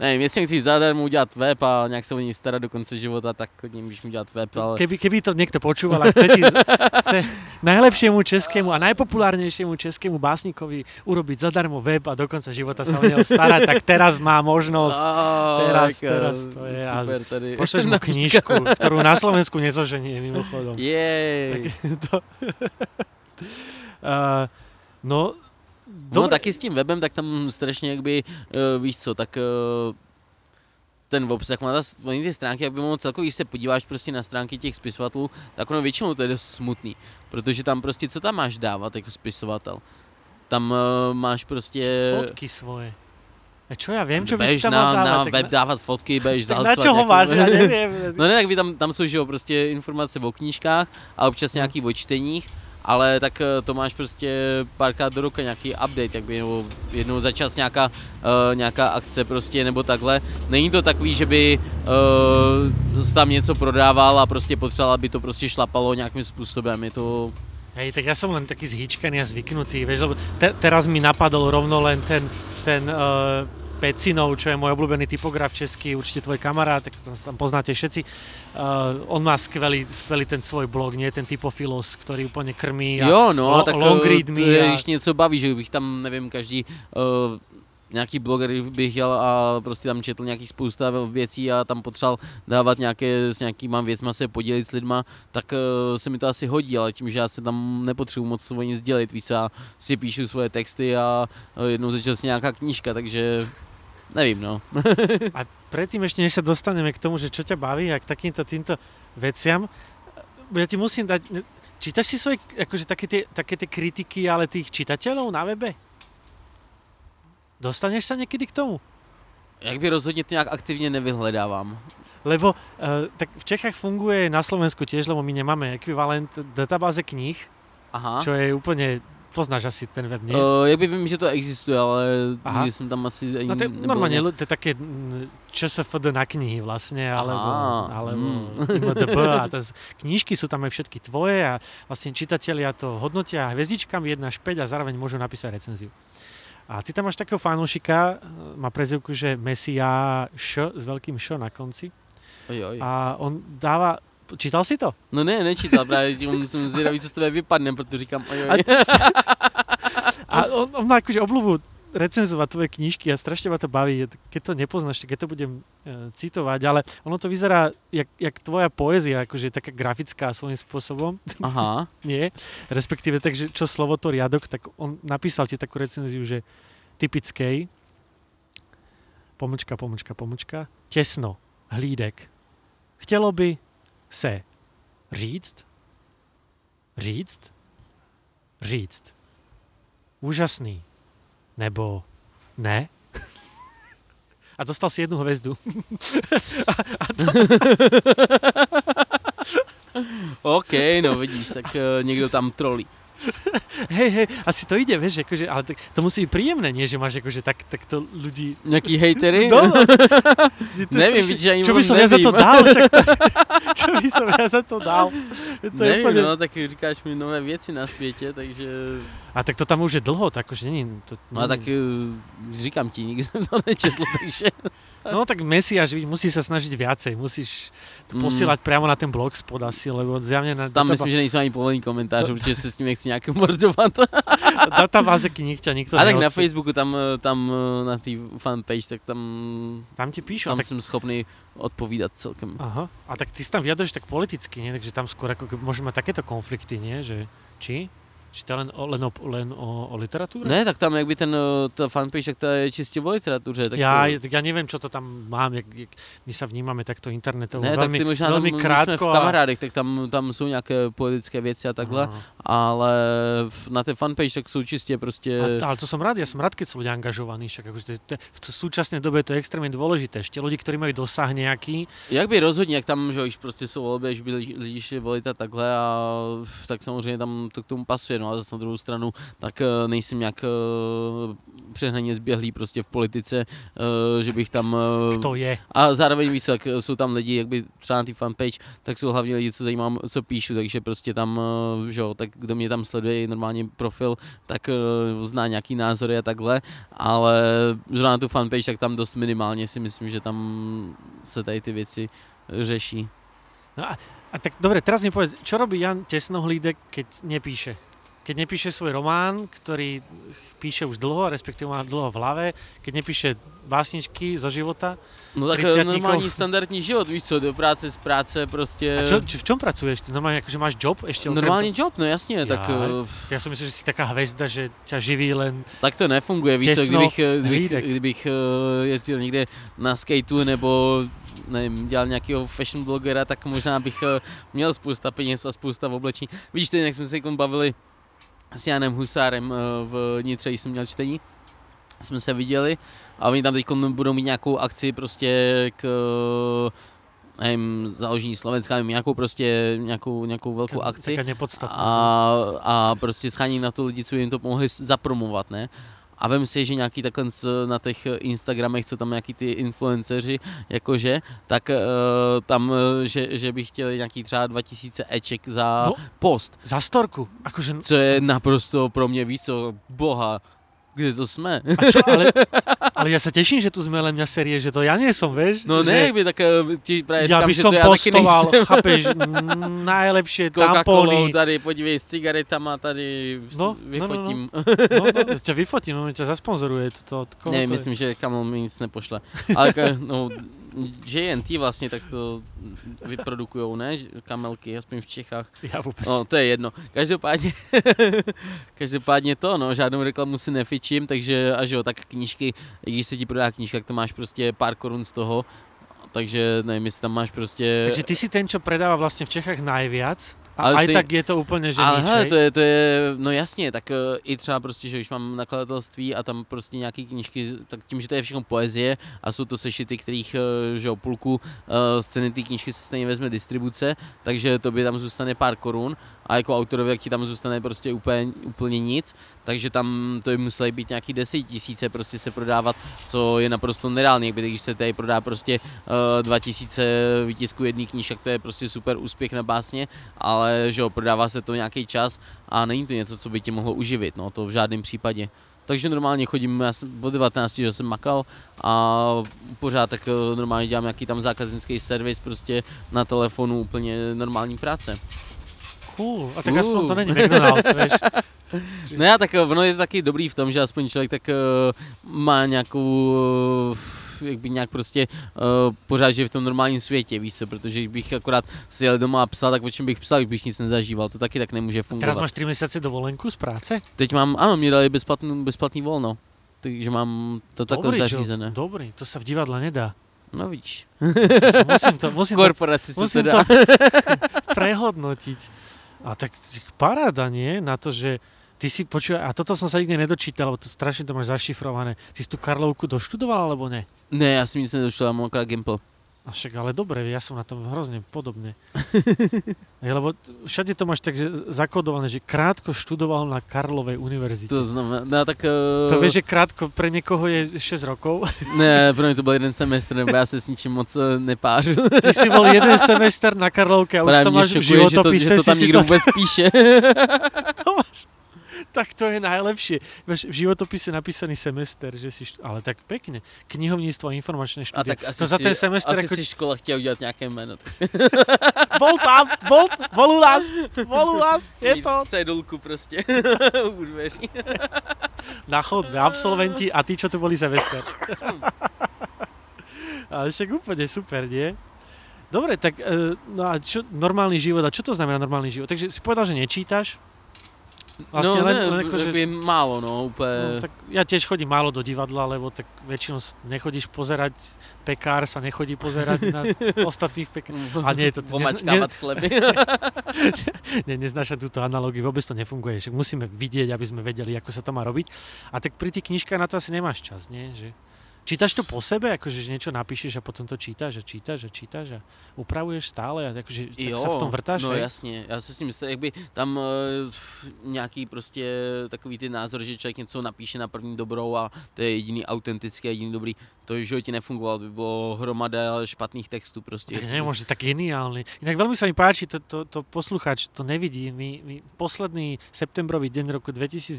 Nevím, jestli chci zadarmo udělat web a nějak se o něj starat do konce života, tak klidně můžeš mi udělat web, ale... Keby, keby to niekto počúval a chce, ti, chce najlepšiemu českému a najpopulárnejšiemu českému básnikovi urobiť zadarmo web a do konca života sa o neho starať, tak teraz má možnosť. Á, teraz- tak, teraz eh, to je Super, tady. Pošleš mu knižku, ktorú na Slovensku nezoženie mimochodom. Jej. to, uh, no, No dobre, taky s tím webem, tak tam strašně jakby, uh, víš co, tak uh, ten obsah má ta, oni ty stránky, jak by mohl celkově, když se podíváš prostě na stránky těch spisovatelů, tak ono většinou to je dost smutný, protože tam prostě, co tam máš dávat jako spisovatel? Tam uh, máš prostě... fotky svoje. A čo ja viem, čo by si budeš tam na, mal dávať? na tak web dávat fotky, budeš tak na zalcovat čo ho nějakou- máš? Ja neviem. No ne, tak by tam, tam jsou, že jo, prostě informace o knížkách a občas nějaký o čteních, ale tak eh, to máš prostě párkrát do roka nějaký update, jak by nebo jednou za čas nějaká, uh, nějaká akce prostě nebo takhle. Není to takový, že by uh, tam něco prodával a prostě potřeboval, aby to prostě šlapalo nějakým způsobem. Je to... Hej, tak ja som len taký zhyčkaný a zvyknutý, vieš, lebo te, teraz mi napadol rovno len ten, ten uh, Pecinov, čo je môj obľúbený typograf český, určite tvoj kamarát, tak tam, tam poznáte všetci. Uh, on má skvelý, skvelý ten svoj blog, nie ten typofilos, ktorý úplne krmí a Jo, no, lo- tak long eh, read to je, a- když něco baví, že bych tam, nevím, každý uh, nějaký bloger bych jel a prostě tam četl nějakých spousta věcí a tam potřeboval dávat nějaké, s nějakýma věcma se podělit s lidma, tak uh, se mi to asi hodí, ale tím, že já se tam nepotřebuji moc o nic dělit, víc já si píšu svoje texty a uh, jednou začala si nějaká knížka, takže nevím, no. A predtým ešte, než sa dostaneme k tomu, že čo ťa baví a k takýmto týmto veciam, ja ti musím dať... Čítaš si svoje, akože také tie, také tie kritiky, ale tých čitateľov na webe? Dostaneš sa niekedy k tomu? Jak by rozhodně to nějak aktivně nevyhledávám. Lebo uh, tak v Čechách funguje na Slovensku tiež, lebo my nemáme ekvivalent databáze kníh, Aha. čo je úplne... Poznáš asi ten web, nie? Uh, jak by vím, že to existuje, ale Aha. jsem tam asi ani no to je lo- to je také mm, ČSFD na knihy vlastne, alebo, Aha, alebo mm. IMDB a to, z- knížky sú tam aj všetky tvoje a vlastne čitatelia to hodnotia hviezdičkami 1 až 5 a zároveň môžu napísať recenziu. A ty tam máš takého fanúšika, má prezivku, že Mesia Š s veľkým Š na konci Oj, oj. a on dáva, čítal si to? No ne, nečítal, právě tím jsem zvědavý, co z tebe vypadne, protože říkám oj, A, on, on má akože obľúbu recenzovať tvoje knižky a strašne ma to baví. Keď to nepoznáš, tak keď to budem e, citovať, ale ono to vyzerá jak, jak tvoja poézia, akože taká grafická svojím spôsobom. Aha. Nie, respektíve takže čo slovo to riadok, tak on napísal ti takú recenziu, že typickej, pomočka, pomočka, pomočka, tesno, hlídek. Chtělo by se říct, říct, říct. Úžasný. Nebo ne. A dostal si jednu hvězdu. OK, no vidíš, tak uh, někdo tam trolí. Hej, hej, asi to ide, vieš, akože, ale tak, to musí byť príjemné, nie, že máš akože tak, tak to ľudí... Nějaký hejtery? No, strašne- vidíš, ani Čo by som ja za to dal? Však to, čo by som ja za to dal? To Nevím, úplne... no, tak říkáš mi nové věci na světě, takže... A tak to tam už je dlho, tak akože není... To, No a tak uh, říkám ti, nikdy jsem to nečetl, takže... No tak vidíš, musí sa snažiť viacej, musíš to Mm. posielať priamo na ten blogspot asi, lebo zjavne na Tam databá- myslím, že nejsou ani povolený komentáře, protože se s tím nechci nějak mordovat. databáze knih ťa nikto A tak na Facebooku, tam, tam eh, na té fanpage, tak tam, Tam ti píšu, tam tak jsem schopný odpovídat celkem. Aha. A tak ty si tam vyjadruješ tak politicky, nie? Takže tam skôr ako keby môžeme takéto konflikty, nie? Že, či? To je len o, len o, len o, o literatúre? Ne, tak tam jakby ten, eh, ta fanpage, tak to je čistě o literatuře. Tak ja, to- tak ja neviem, čo to tam mám, jak, jak my sa vnímame takto internetovo. ne, tak veľmi, ty možná tam, veľmi my krátko jsme v kamarádech, tak tam, tam jsou nějaké politické věci a takhle, Aha. ale na té fanpage tak jsou čistě prostě... A, ale to som rád, ja som rád, keď sú ľudia angažovaní, však akože to, je- to, je- v súčasnej dobe je to extrémne dôležité. Ešte ľudí, ktorí majú dosah nejaký, Jak by rozhodně, jak tam, že již prostě jsou volby, že by lidi, lidi šli volit a takhle a tak samozřejmě tam to k tomu pasuje, no a zase na druhou stranu, tak eh, nejsem nějak eh, přehnaně zběhlý prostě v politice, eh, že bych tam... kto je. A zároveň víc, tak jsou tam lidi, jak by třeba na té fanpage, tak jsou hlavně lidi, co zajímá, co píšu, takže prostě tam, že jo, tak kdo mě tam sleduje, normálně profil, tak zná nějaký názory a takhle, ale zrovna na tu fanpage, tak tam dost minimálně si myslím, že tam se tady ty věci řeší. No a, a tak dobre, teraz mi povedz, čo robí Jan Tesnohlídek, keď nepíše? Keď nepíše svoj román, ktorý píše už dlho, respektíve má dlho v hlave, keď nepíše básničky zo života. No tak 30 normální standardní život, víš co, do práce, z práce prostě... A čo, čo, v čom pracuješ? Ty normálne akože máš job okrem Normální job, no jasně, tak, Jaj. eh, Ja som myslel, že si taká hvězda, že ťa živí len... tak to nefunguje, víš co, kdybych, eh, kdybych, kdybych eh, jezdil někde na skateu nebo nevím, dělal nějakého fashion blogera, tak možná bych eh, měl spousta peněz a spousta v oblečení. Víš, to jak jsme se bavili s Janem Husárem eh, v Nitře, jsem měl čtení, jsme se viděli a oni tam teď budou mít nějakou akci prostě k nevím, založení Slovenska, nevím, nějakou prostě, nějakou, nějakou velkou akci nepodstatná. a, a prostě schání na to lidi, co jim to pomohli zapromovat, ne? A vem si, že nějaký takhle na těch Instagramech, co tam nějaký ty influenceři, jakože, tak uh, tam, eh, že, že by chtěli nějaký třeba 2000 eček za No. post, Za storku. Akože, co je naprosto pro mě víc, co boha, kde to jsme? a čo, ale, ale ja sa teším, že tu sme len mňa série, že to ja nie som, vieš? No že ne, by tak eh, ti právě Ja říkám, by že som to postoval, nejsem. chápeš, najlepšie S tampóny. tady podívej, s cigaretama, tady No, no, no, no, no. vyfotím. No, no, ťa vyfotím, on ťa zasponzoruje. To, to, Ne, to je? myslím, že Kamil mi nic nepošle. Ale no, JNT vlastně tak to vyprodukujou, ne? Že- Kamelky, aspoň v Čechách. Ja vôbec. No, to je jedno. Každopádně, každopádně to, no, žádnou reklamu si nefičím, takže až jo, tak knížky, když se ti prodá knížka, tak to máš prostě pár korun z toho, takže nevím, jestli tam máš prostě... Takže ty si ten, čo predáva vlastne v Čechách najviac a Ale aj ty- tak je to úplne, že Ale hele, to je, to je, no jasně, tak uh, i třeba prostě, že když mám nakladatelství a tam prostě nějaký knížky, tak tím, že to je všechno poezie a jsou to sešity, kterých, uh, že jo, půlku uh, z ceny té knížky se stejně vezme distribuce, takže tobě tam zůstane pár korun a jako autorovi, jak ti tam zůstane prostě úplně, úplně nic, takže tam to by museli být nějaký 10 tisíce prostě se prodávat, co je naprosto nereálný, jakby když se tady prodá prostě uh, 2000 výtisků jedné knížky, tak to je prostě super úspěch na básně, ale že jo, prodává se to nějaký čas a není to něco, co by tě mohlo uživit, no to v žádném případě. Takže normálně chodím, já jsem od 19, že jsem makal a pořád tak eh, normálně dělám nějaký tam zákaznický servis prostě na telefonu, úplně normální práce. Cool. A tak aspoň Uh. to není McDonald, vieš. No já tak eh, ono je to taky dobrý v tom, že aspoň člověk tak uh, má nějakou, uh, jak by nějak prostě uh, pořád žije v tom normálním světě, víš co, protože když bych akorát si jel doma a psal, tak o čem bych psal, když bych nic nezažíval, to taky tak nemůže fungovat. Teraz máš 3 mesiace dovolenku z práce? Teď mám, ano, mě dali bezplatný, bezplatný volno, takže mám to takhle Dobrý, čo? zařízené. Dobrý, to sa v divadle nedá. No víš, Musím to, musím to korporaci se to musím to prehodnotiť. A tak paráda, nie? Na to, že ty si počúvaj, a toto som sa nikdy nedočítal, lebo to strašne to máš zašifrované. Ty si tú Karlovku doštudoval, alebo ne? Ne, já jsem nic já mám akorát Gimple. A však ale dobre, ja som na tom hrozne podobne. Lebo všade to máš tak že zakodované, že krátko študoval na Karlovej univerzite. To To, znamená, no tak... Uh, to vieš, že krátko pre niekoho je 6 rokov. Ne, pro mě to byl jeden semestr, nebo já se s ničím moc eh, nepářu. Ty si bol jeden semester na Karlovke a už Právě to mě máš v šokuje, že to, životopise. že to tam si někdo to, vůbec píše. to máš. Tak to je najlepšie. Máš v životopise napísaný semester, že si, ale tak pekne. Knihovníctvo a informačné A štúdie. tak asi to za si, ten semester asi ako... si škola chtěla udělat nějaké jméno. Bol tam, bol, bol u nás, bol u nás, je to. Cedulku prostě u dveří. Na chodbe, absolventi a tí, čo tu boli semester. ale však úplne super, nie? Dobre, tak e, no a čo, normálny život, a čo to znamená normálny život? Takže si povedal, že nečítaš? Vlastne no len, ne, len akože, jakoby málo, no, úplně. no, tak ja tiež chodím málo do divadla, lebo tak väčšinou nechodíš pozerať, pekár sa nechodí pozerať na ostatných pekárov. A nie, to nezna- Pomačkávat chleby. ne, neznáša túto analógiu, vôbec to nefunguje. Však musíme vidieť, aby sme vedeli, ako sa to má robiť. A tak pri tých knižkách na to asi nemáš čas, nie? Že... Čítaš to po sebe, akože že niečo napíšeš a potom to čítaš a čítaš a čítaš a upravuješ stále a akože tak sa v tom vrtáš, no hej? jasně, já se s tím myslím, jak by tam uh, nějaký prostě takový ty názor, že člověk něco napíše na první dobrou a to je jediný autentický jediný dobrý, to v životě nefungovalo, by bylo hromada špatných textů prostě. Tak nemôže, tak geniálny. Inak veľmi sa mi páči, to, to, to poslucháč to nevidí. My, my posledný septembrový deň roku 2019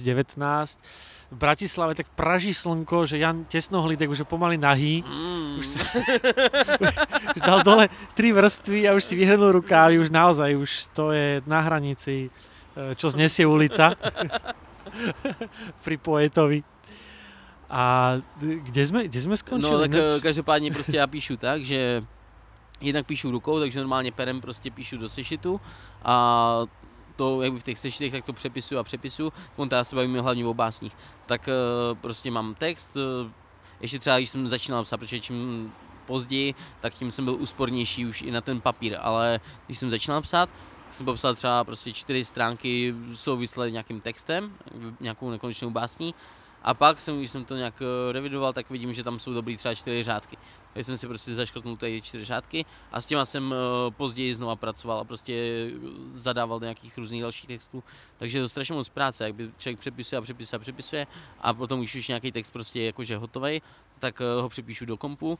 v Bratislave tak praží slnko, že Jan Tesnohlídek už je pomaly nahý. Mm. Už, sa, už dal dole tri vrstvy a už si vyhrnul rukávy, už naozaj, už to je na hranici, e, čo znesie ulica pri poetovi. A kde sme, kde sme skončili? No tak Ináč- eh, každopádně prostě já píšu tak, že jednak píšu rukou, takže normálně perem prostě píšu do sešitu a to, jak v těch sešitech, tak to přepisuju a přepisuju. On já se bavíme hlavně o básních. Tak eh, prostě mám text, eh, ještě třeba když jsem začínal psát, protože čím později, tak tím jsem byl úspornější už i na ten papír, ale když jsem začínal psát, jsem popsal třeba prostě čtyři stránky souvislé nějakým textem, nějakou nekonečnou básní a pak, jsem, když jsem to nějak eh, revidoval, tak vidím, že tam jsou dobrý třeba čtyři řádky. Takže jsem si prostě zaškrtnul tady čtyři řádky a s těma jsem eh, později znova pracoval a prostě zadával do nějakých různých dalších textů. Takže to strašně moc práce, jak by člověk přepisuje a přepisuje a přepisuje a potom, když už nějaký text prostě je jakože hotový, tak eh, ho přepíšu do kompu,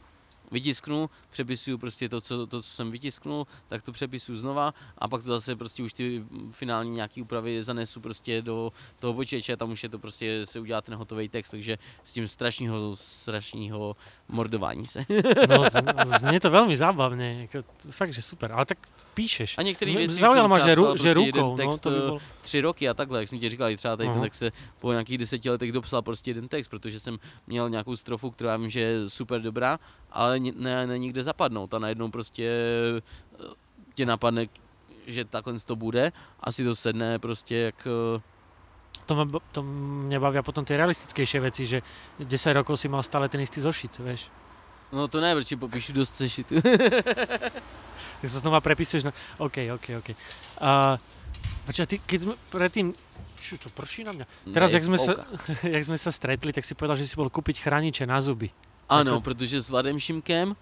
vytisknu, přepisuju prostě to co, to, co jsem vytisknul, tak to přepisuju znova a pak to zase prostě už ty finální nějaký úpravy zanesu prostě do toho počítače a tam už je to prostě se udělá ten hotový text, takže s tím strašného, strašného mordování se. No, z- znie to veľmi zábavne, ako, fakt, že super, ale tak píšeš. A některé Mne věci Zaujalo třeba že, ru, psal že prostě rukou, jeden no text, to by eh, bol... tři roky a takhle, jak jsem ti říkal, i třeba tady ten Aha. text se po nějakých deseti letech dopsal prostě jeden text, protože jsem měl nějakou strofu, která vím, že je super dobrá, ale ni- ne, ne nikde zapadnout a najednou prostě eh, tě napadne, že takhle to bude, asi to sedne prostě jak eh, To, ma, to mňa bavia potom tie realistickejšie veci, že 10 rokov si mal stále ten istý zošit, vieš. No to ne, protože popíšu dost sešitu. Tak sa znova prepisuješ na... OK, OK, OK. A, počkaj, ty, keď sme predtým... Čo to prší na mňa? Teraz, Ne, jak sme, sa, fouka. jak sme sa stretli, tak si povedal, že si bol kúpiť chrániče na zuby. Ano, protože s Vladem Šimkem, uh,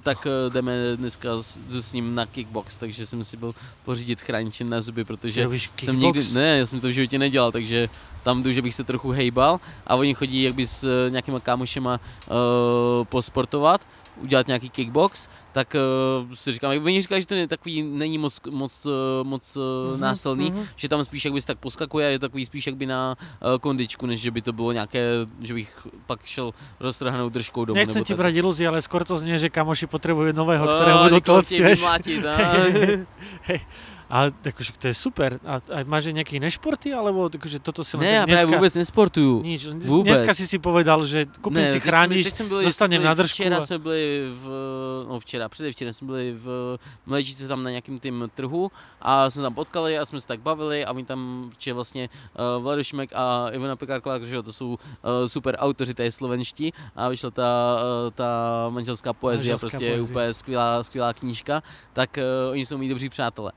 tak uh, jdeme dneska s, s ním na kickbox, takže jsem si byl pořídit chrániče na zuby, protože jsem nikdy, ne, já jsem to v životě nedělal, takže tam jdu, že bych se trochu hejbal a oni chodí jakby s uh, nějakýma kámošema uh, posportovat, udělat nějaký kickbox, tak uh, si říkám, oni říkají, že to je takový, není moc, moc, uh, moc Mhm, násilný, mhm. že tam spíš jakby se tak poskakuje a je takový spíš jakby na uh, kondičku, než že by to bylo nějaké, že bych pak šel roztrhanou držkou domů. Nechcem ti brať ilúzie, ale skôr to znie, že kamoši potrebujú nového, No, ktorého budú tlcť, vieš. Hej. A akože to je super. A, a máš aj nejaké iné športy, alebo akože toto si len Ne, já tak právě vůbec nesportuju. Nič, Vůbec. dneska si si povedal, že kúpim si teď jsme- chrániš, teď byli, dostanem na držku Včera a- jsme byli v, no včera, předevčera jsme byli v Mléčice tam na nějakým tým trhu a jsme tam potkali a jsme se tak bavili a oni tam, či vlastně uh, Vlado Šimek a Ivana Pekárková, že to jsou uh, super autoři, to je slovenští a vyšla ta, uh, ta manželská poezie, Manželská prostě poezie. úplně skvělá, skvělá knížka, tak uh, oni jsou mý dobří přátelé.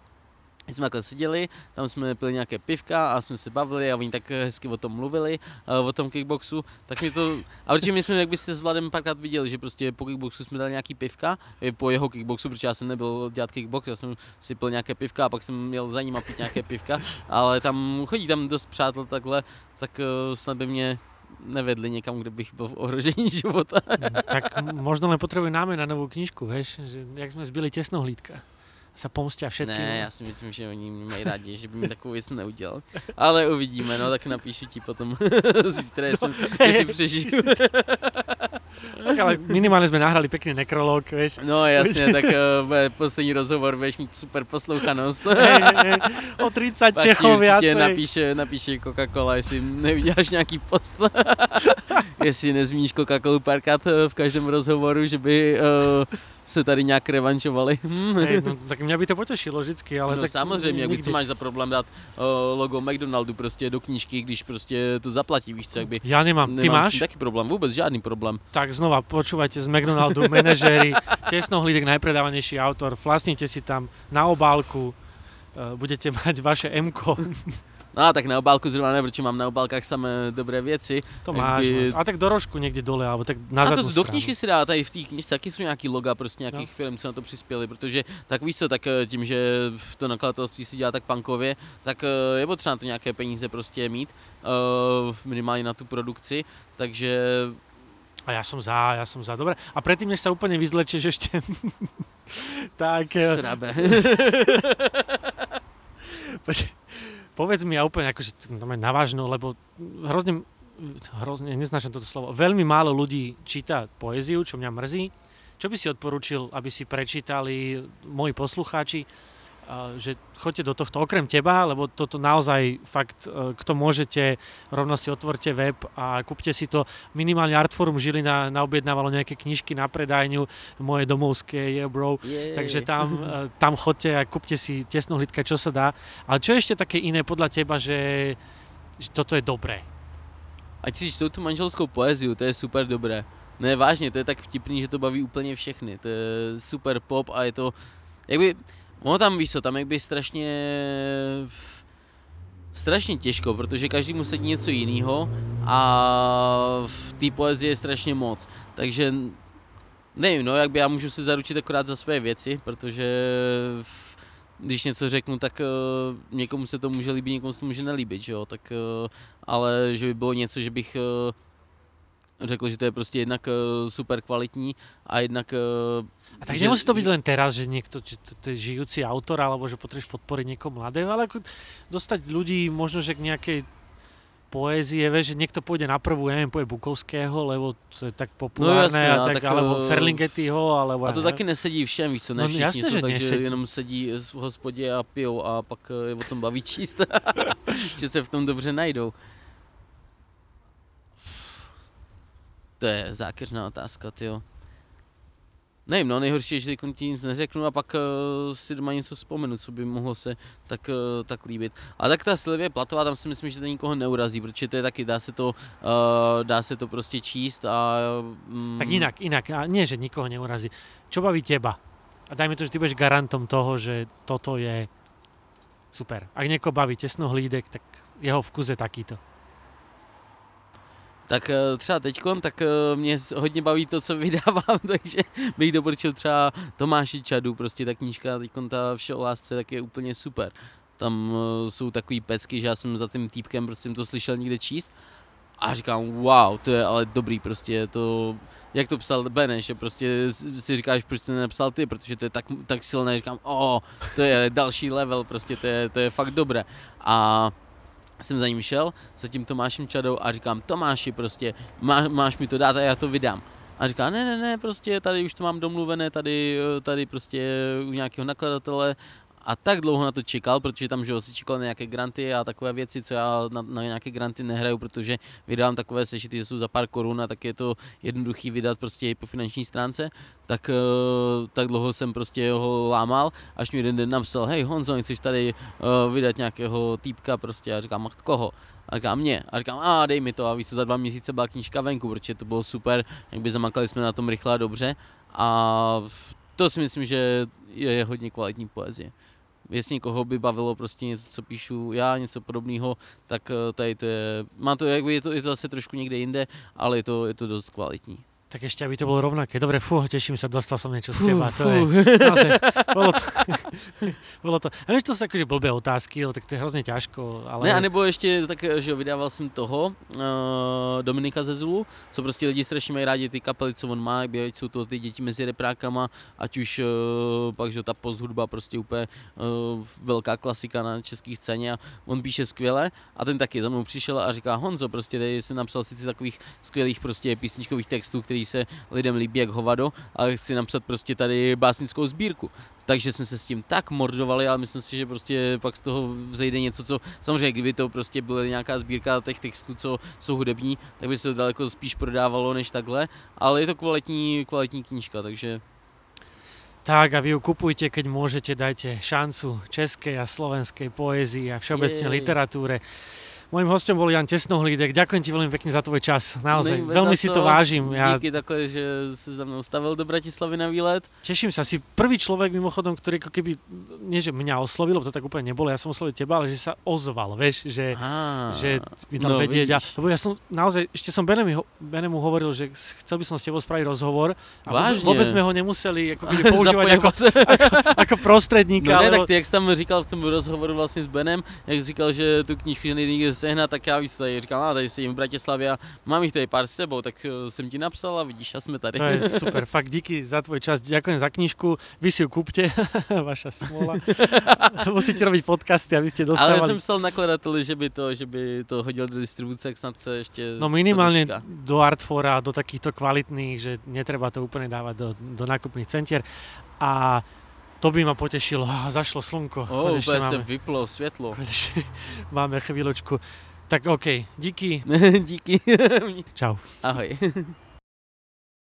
My jsme takhle seděli, tam jsme pili nějaké pivka a jsme se bavili a oni tak hezky o tom mluvili, eh, o tom kickboxu, tak mi to, a protože my jsme, jak byste s Vladem párkrát viděli, že prostě po kickboxu jsme dali nějaký pivka, po jeho kickboxu, protože já jsem nebyl dělat kickbox, já jsem si pil nějaké pivka a pak jsem měl za ním pít nějaké pivka, ale tam chodí tam dost přátel takhle, tak eh, snad by mě nevedli někam, kde bych byl v ohrožení života. tak možno len potrebujú náme na novú knižku, vieš, že jak sme zbili tesnohlídka. Sa pomstia všetkým. Ne, já si myslím, že oni mě mají rádi, že by mi takovou věc neudělal. Ale uvidíme, no tak napíšu ti potom zítra, jestli, jestli přežiju. Tak, ale minimálne sme nahrali pekný nekrolog, vieš. No jasně, tak uh, bude poslední rozhovor, budeš mít super poslouchanost. Hej, hej, o 30 Pak Čechov určitě napíše, napíše Coca-Cola, jestli neuděláš nějaký post. jestli nezmíníš Coca-Colu párkrát eh, v každém rozhovoru, že by uh, se tady nějak revančovali. Hm. Hej, no, tak mňa by to potešilo vždycky, ale no tak samozřejmě, nikdy. co máš za problém dát uh, logo McDonaldu prostě do knížky, když prostě to zaplatí, víš co, jak by Ja nemám. Ty Nemám máš? taky problém, vůbec žádný problém. Tak znova počúvajte z McDonaldu, manažéri, Tesnohlídek, najpredávanejší autor, vlastnite si tam na obálku, eh, budete mať vaše m No a tak na obálku zrovna ne, protože mám na obálkách samé dobré věci. to máš. by- no. A tak dorožku někde dole, alebo tak na a to do knížky si dá, tady v té knižce taky jsou nějaký loga prostě nějakých No. firm, co na to přispěli, protože tak víš co, tak eh, tím, že to nakladatelství si dělá tak punkově, tak eh, je potřeba to nějaké peníze prostě mít, eh, minimálně na tu produkci, takže A ja som za, ja som za. Dobre, a predtým, než sa úplne vyzlečeš ešte, tak srabe. Počkej, povedz mi a úplne akože no, navážno, lebo hrozne, hrozne, neznášam toto slovo, veľmi málo ľudí číta poéziu, čo mňa mrzí. Čo by si odporúčil, aby si prečítali moji poslucháči, že choďte do tohto okrem teba, lebo toto naozaj fakt, e, kto môžete, rovno si otvorte web a kúpte si to. Minimálne Artforum Žilina naobjednávalo nejaké knižky na predajňu, moje domovské, yeah bro. Jej. Takže tam, eh, tam chodte a kúpte si tesnohlídka, čo sa dá. Ale čo je ešte také iné podľa teba, že, že toto je dobré? Ať si čtou tu manželskou poeziu, to je super dobré. Ne, vážně, to je tak vtipný, že to baví úplně všechny. To je super pop a je to, jakby, ono tam víš co, tam jakby strašně, strašně těžko, protože každý mu sedí něco jiného a v té poezii je strašně moc. Takže nevím, no, jak by já můžu se zaručit akorát za své věci, protože když něco řeknu, tak uh, někomu se to může líbit, někomu se to může nelíbit, že jo, tak uh, ale že by bylo něco, že bych uh, řekl, že to je prostě jednak uh, super kvalitní a jednak uh, A tak že- nemusí to byť len teraz, že niekto, že to, to je žijúci autor, alebo že potrebuješ podporiť niekoho mladého, ale ako dostať ľudí možno, že k nejakej poézie, vieš, že niekto pôjde na prvú, ja neviem, povie Bukovského, lebo to je tak populárne, jasne, a a tak, tak, alebo eh, Ferlingettyho, alebo A to neviem. taky nesedí všem, víš co, ne No, všichni jasně, jsou že tak, že nesedí. jenom sedí v hospodě a pijou a pak je o tom baví číst, že se v tom dobře najdou. To je zákeřná otázka, tyjo. Nevím, no nejhorší je, že teď ti nic neřeknu a pak uh, si doma něco vzpomenu, co by mohlo se tak, uh, tak líbit. A tak ta Silvie Platová, tam si myslím, že to nikoho neurazí, protože to je taky, dá se to, uh, dá se to prostě číst a... Mm, Tak inak, inak. A nie, že nikoho neurazí. Čo baví teba? A dajme to, že ty budeš garantom toho, že toto je super. Ak niekoho baví tesnohlídek, tak jeho vkus je takýto. Tak eh, třeba teďkon, tak eh, mě hodně baví to, co vydávám, takže bych doporučil třeba Tomáši Čadu, prostě ta knížka teďkon ta vše o lásce, tak je úplně super. Tam eh, jsou takový pecky, že já jsem za tím týpkem prostě jsem to slyšel někde číst a říkám, wow, to je ale dobrý, prostě je to, jak to psal Beneš, prostě si říkáš, proč to nenapsal ty, protože to je tak, tak silné, říkám, o, to je další level, prostě to je, to je fakt dobré. A jsem za ním šel, za tím Tomášem Čadou a říkám, Tomáši prostě, má, máš mi to dát a já to vydám. A říká, ne, ne, ne, prostě tady už to mám domluvené, tady, eh, tady prostě u nějakého nakladatele a tak dlouho na to čekal, protože tam že si čekal nějaké granty a takové věci, co já na, na nějaké granty nehraju, protože vydávám takové sešity, že jsou za pár korun a tak je to jednoduchý vydat prostě i po finanční stránce, tak, uh, tak dlouho jsem prostě ho lámal, až mi jeden den napsal, hej Honzo, chceš tady uh, vydat nějakého týpka prostě a říkám, koho? A říkám mě. A říkám, a dej mi to. A víš za dva měsíce byla knížka venku, protože to bylo super, jak by zamakali jsme na tom rychle a dobře. A to si myslím, že je hodně kvalitní poezie. Jestli někoho by bavilo prostě něco, co píšu já, něco podobného, tak eh, tady to je, má to, je to, je to zase trošku někde jinde, ale je to, je to dost kvalitní. Tak ešte, aby to bolo rovnaké. Dobre, fú, teším sa, dostal som niečo z Fú, teba. To fú. je, naozaj, bolo to, bolo to, a vieš, to sú akože blbé otázky, ale tak to je hrozně ťažko, ale... Ne, a nebo ještě tak, že jo, vydával jsem toho, uh, Dominika ze Zulu, co prostě lidi strašně mají rádi ty kapely, co on má, jak jsou to ty děti mezi reprákama, ať už uh, pak, že jo, ta post hudba prostě úplně uh, velká klasika na české scéně a on píše skvěle a ten taky za mnou přišel a říká Honzo, prostě tady jsem napsal sice takových skvělých prostě písničkových textů, který se lidem líbí jak hovado, ale chci napsat prostě tady básnickou sbírku. Takže jsme se s tím tak mordovali, ale myslím si, že prostě pak z toho vzejde něco, co samozřejmě, kdyby to prostě byla nějaká sbírka těch textů, co jsou hudební, tak by se to daleko spíš prodávalo než takhle, ale je to kvalitní, kvalitní knížka, takže Tak a vy ju kupujte, keď môžete, dajte šancu českej a slovenskej poézii a všeobecne Jej. literatúre. Mojím hostem bol Jan Tesnohlídek. Ďakujem ti veľmi pekne za tvoj čas. Naozaj, Nevím, veľmi si to vážim. Ja Díky takhle, že se za mnou stavil do Bratislavy na výlet. teším sa. Si prvý človek mimochodom, ktorý ako keby, nie že mňa oslovil, to tak úplne nebolo, ja som oslovil teba, ale že sa ozval, vieš, že, Á, že mi dal no, vedieť. A, lebo ja som naozaj, ešte som Benemi, ho- Benemu hovoril, že chcel by som s tebou spraviť rozhovor. A Vážne? vôbec sme ho nemuseli ako keby používať ako, Zapojovat. ako prostredníka. No ne, lebo, tak ty, jak jsi tam říkal v tom rozhovoru vlastně s Benem, jak jsi říkal, že tu knížku nikde sehnat, tak já víc tady říkám, a tady sedím v Bratislavě a mám jich tady pár s sebou, tak eh, jsem ti napsal a vidíš, a jsme tady. To je super, fakt díky za tvoj čas, ďakujem za knižku, vy si ju kúpte, vaša smola. Musíte robiť podcasty, aby ste Ale dostávali. já jsem psal nakladateli, že by to, že by to hodil do distribuce, jak snad se ještě No dočká. do Artfora, do takýchto kvalitných, že netreba to úplne dávať do, do nákupných centier. A to by ma potešilo. Zašlo slnko. Oh, konečne úplně se máme, vyplo světlo. konečne máme chvíľočku. Tak OK, díky, Díky. čau. Ahoj.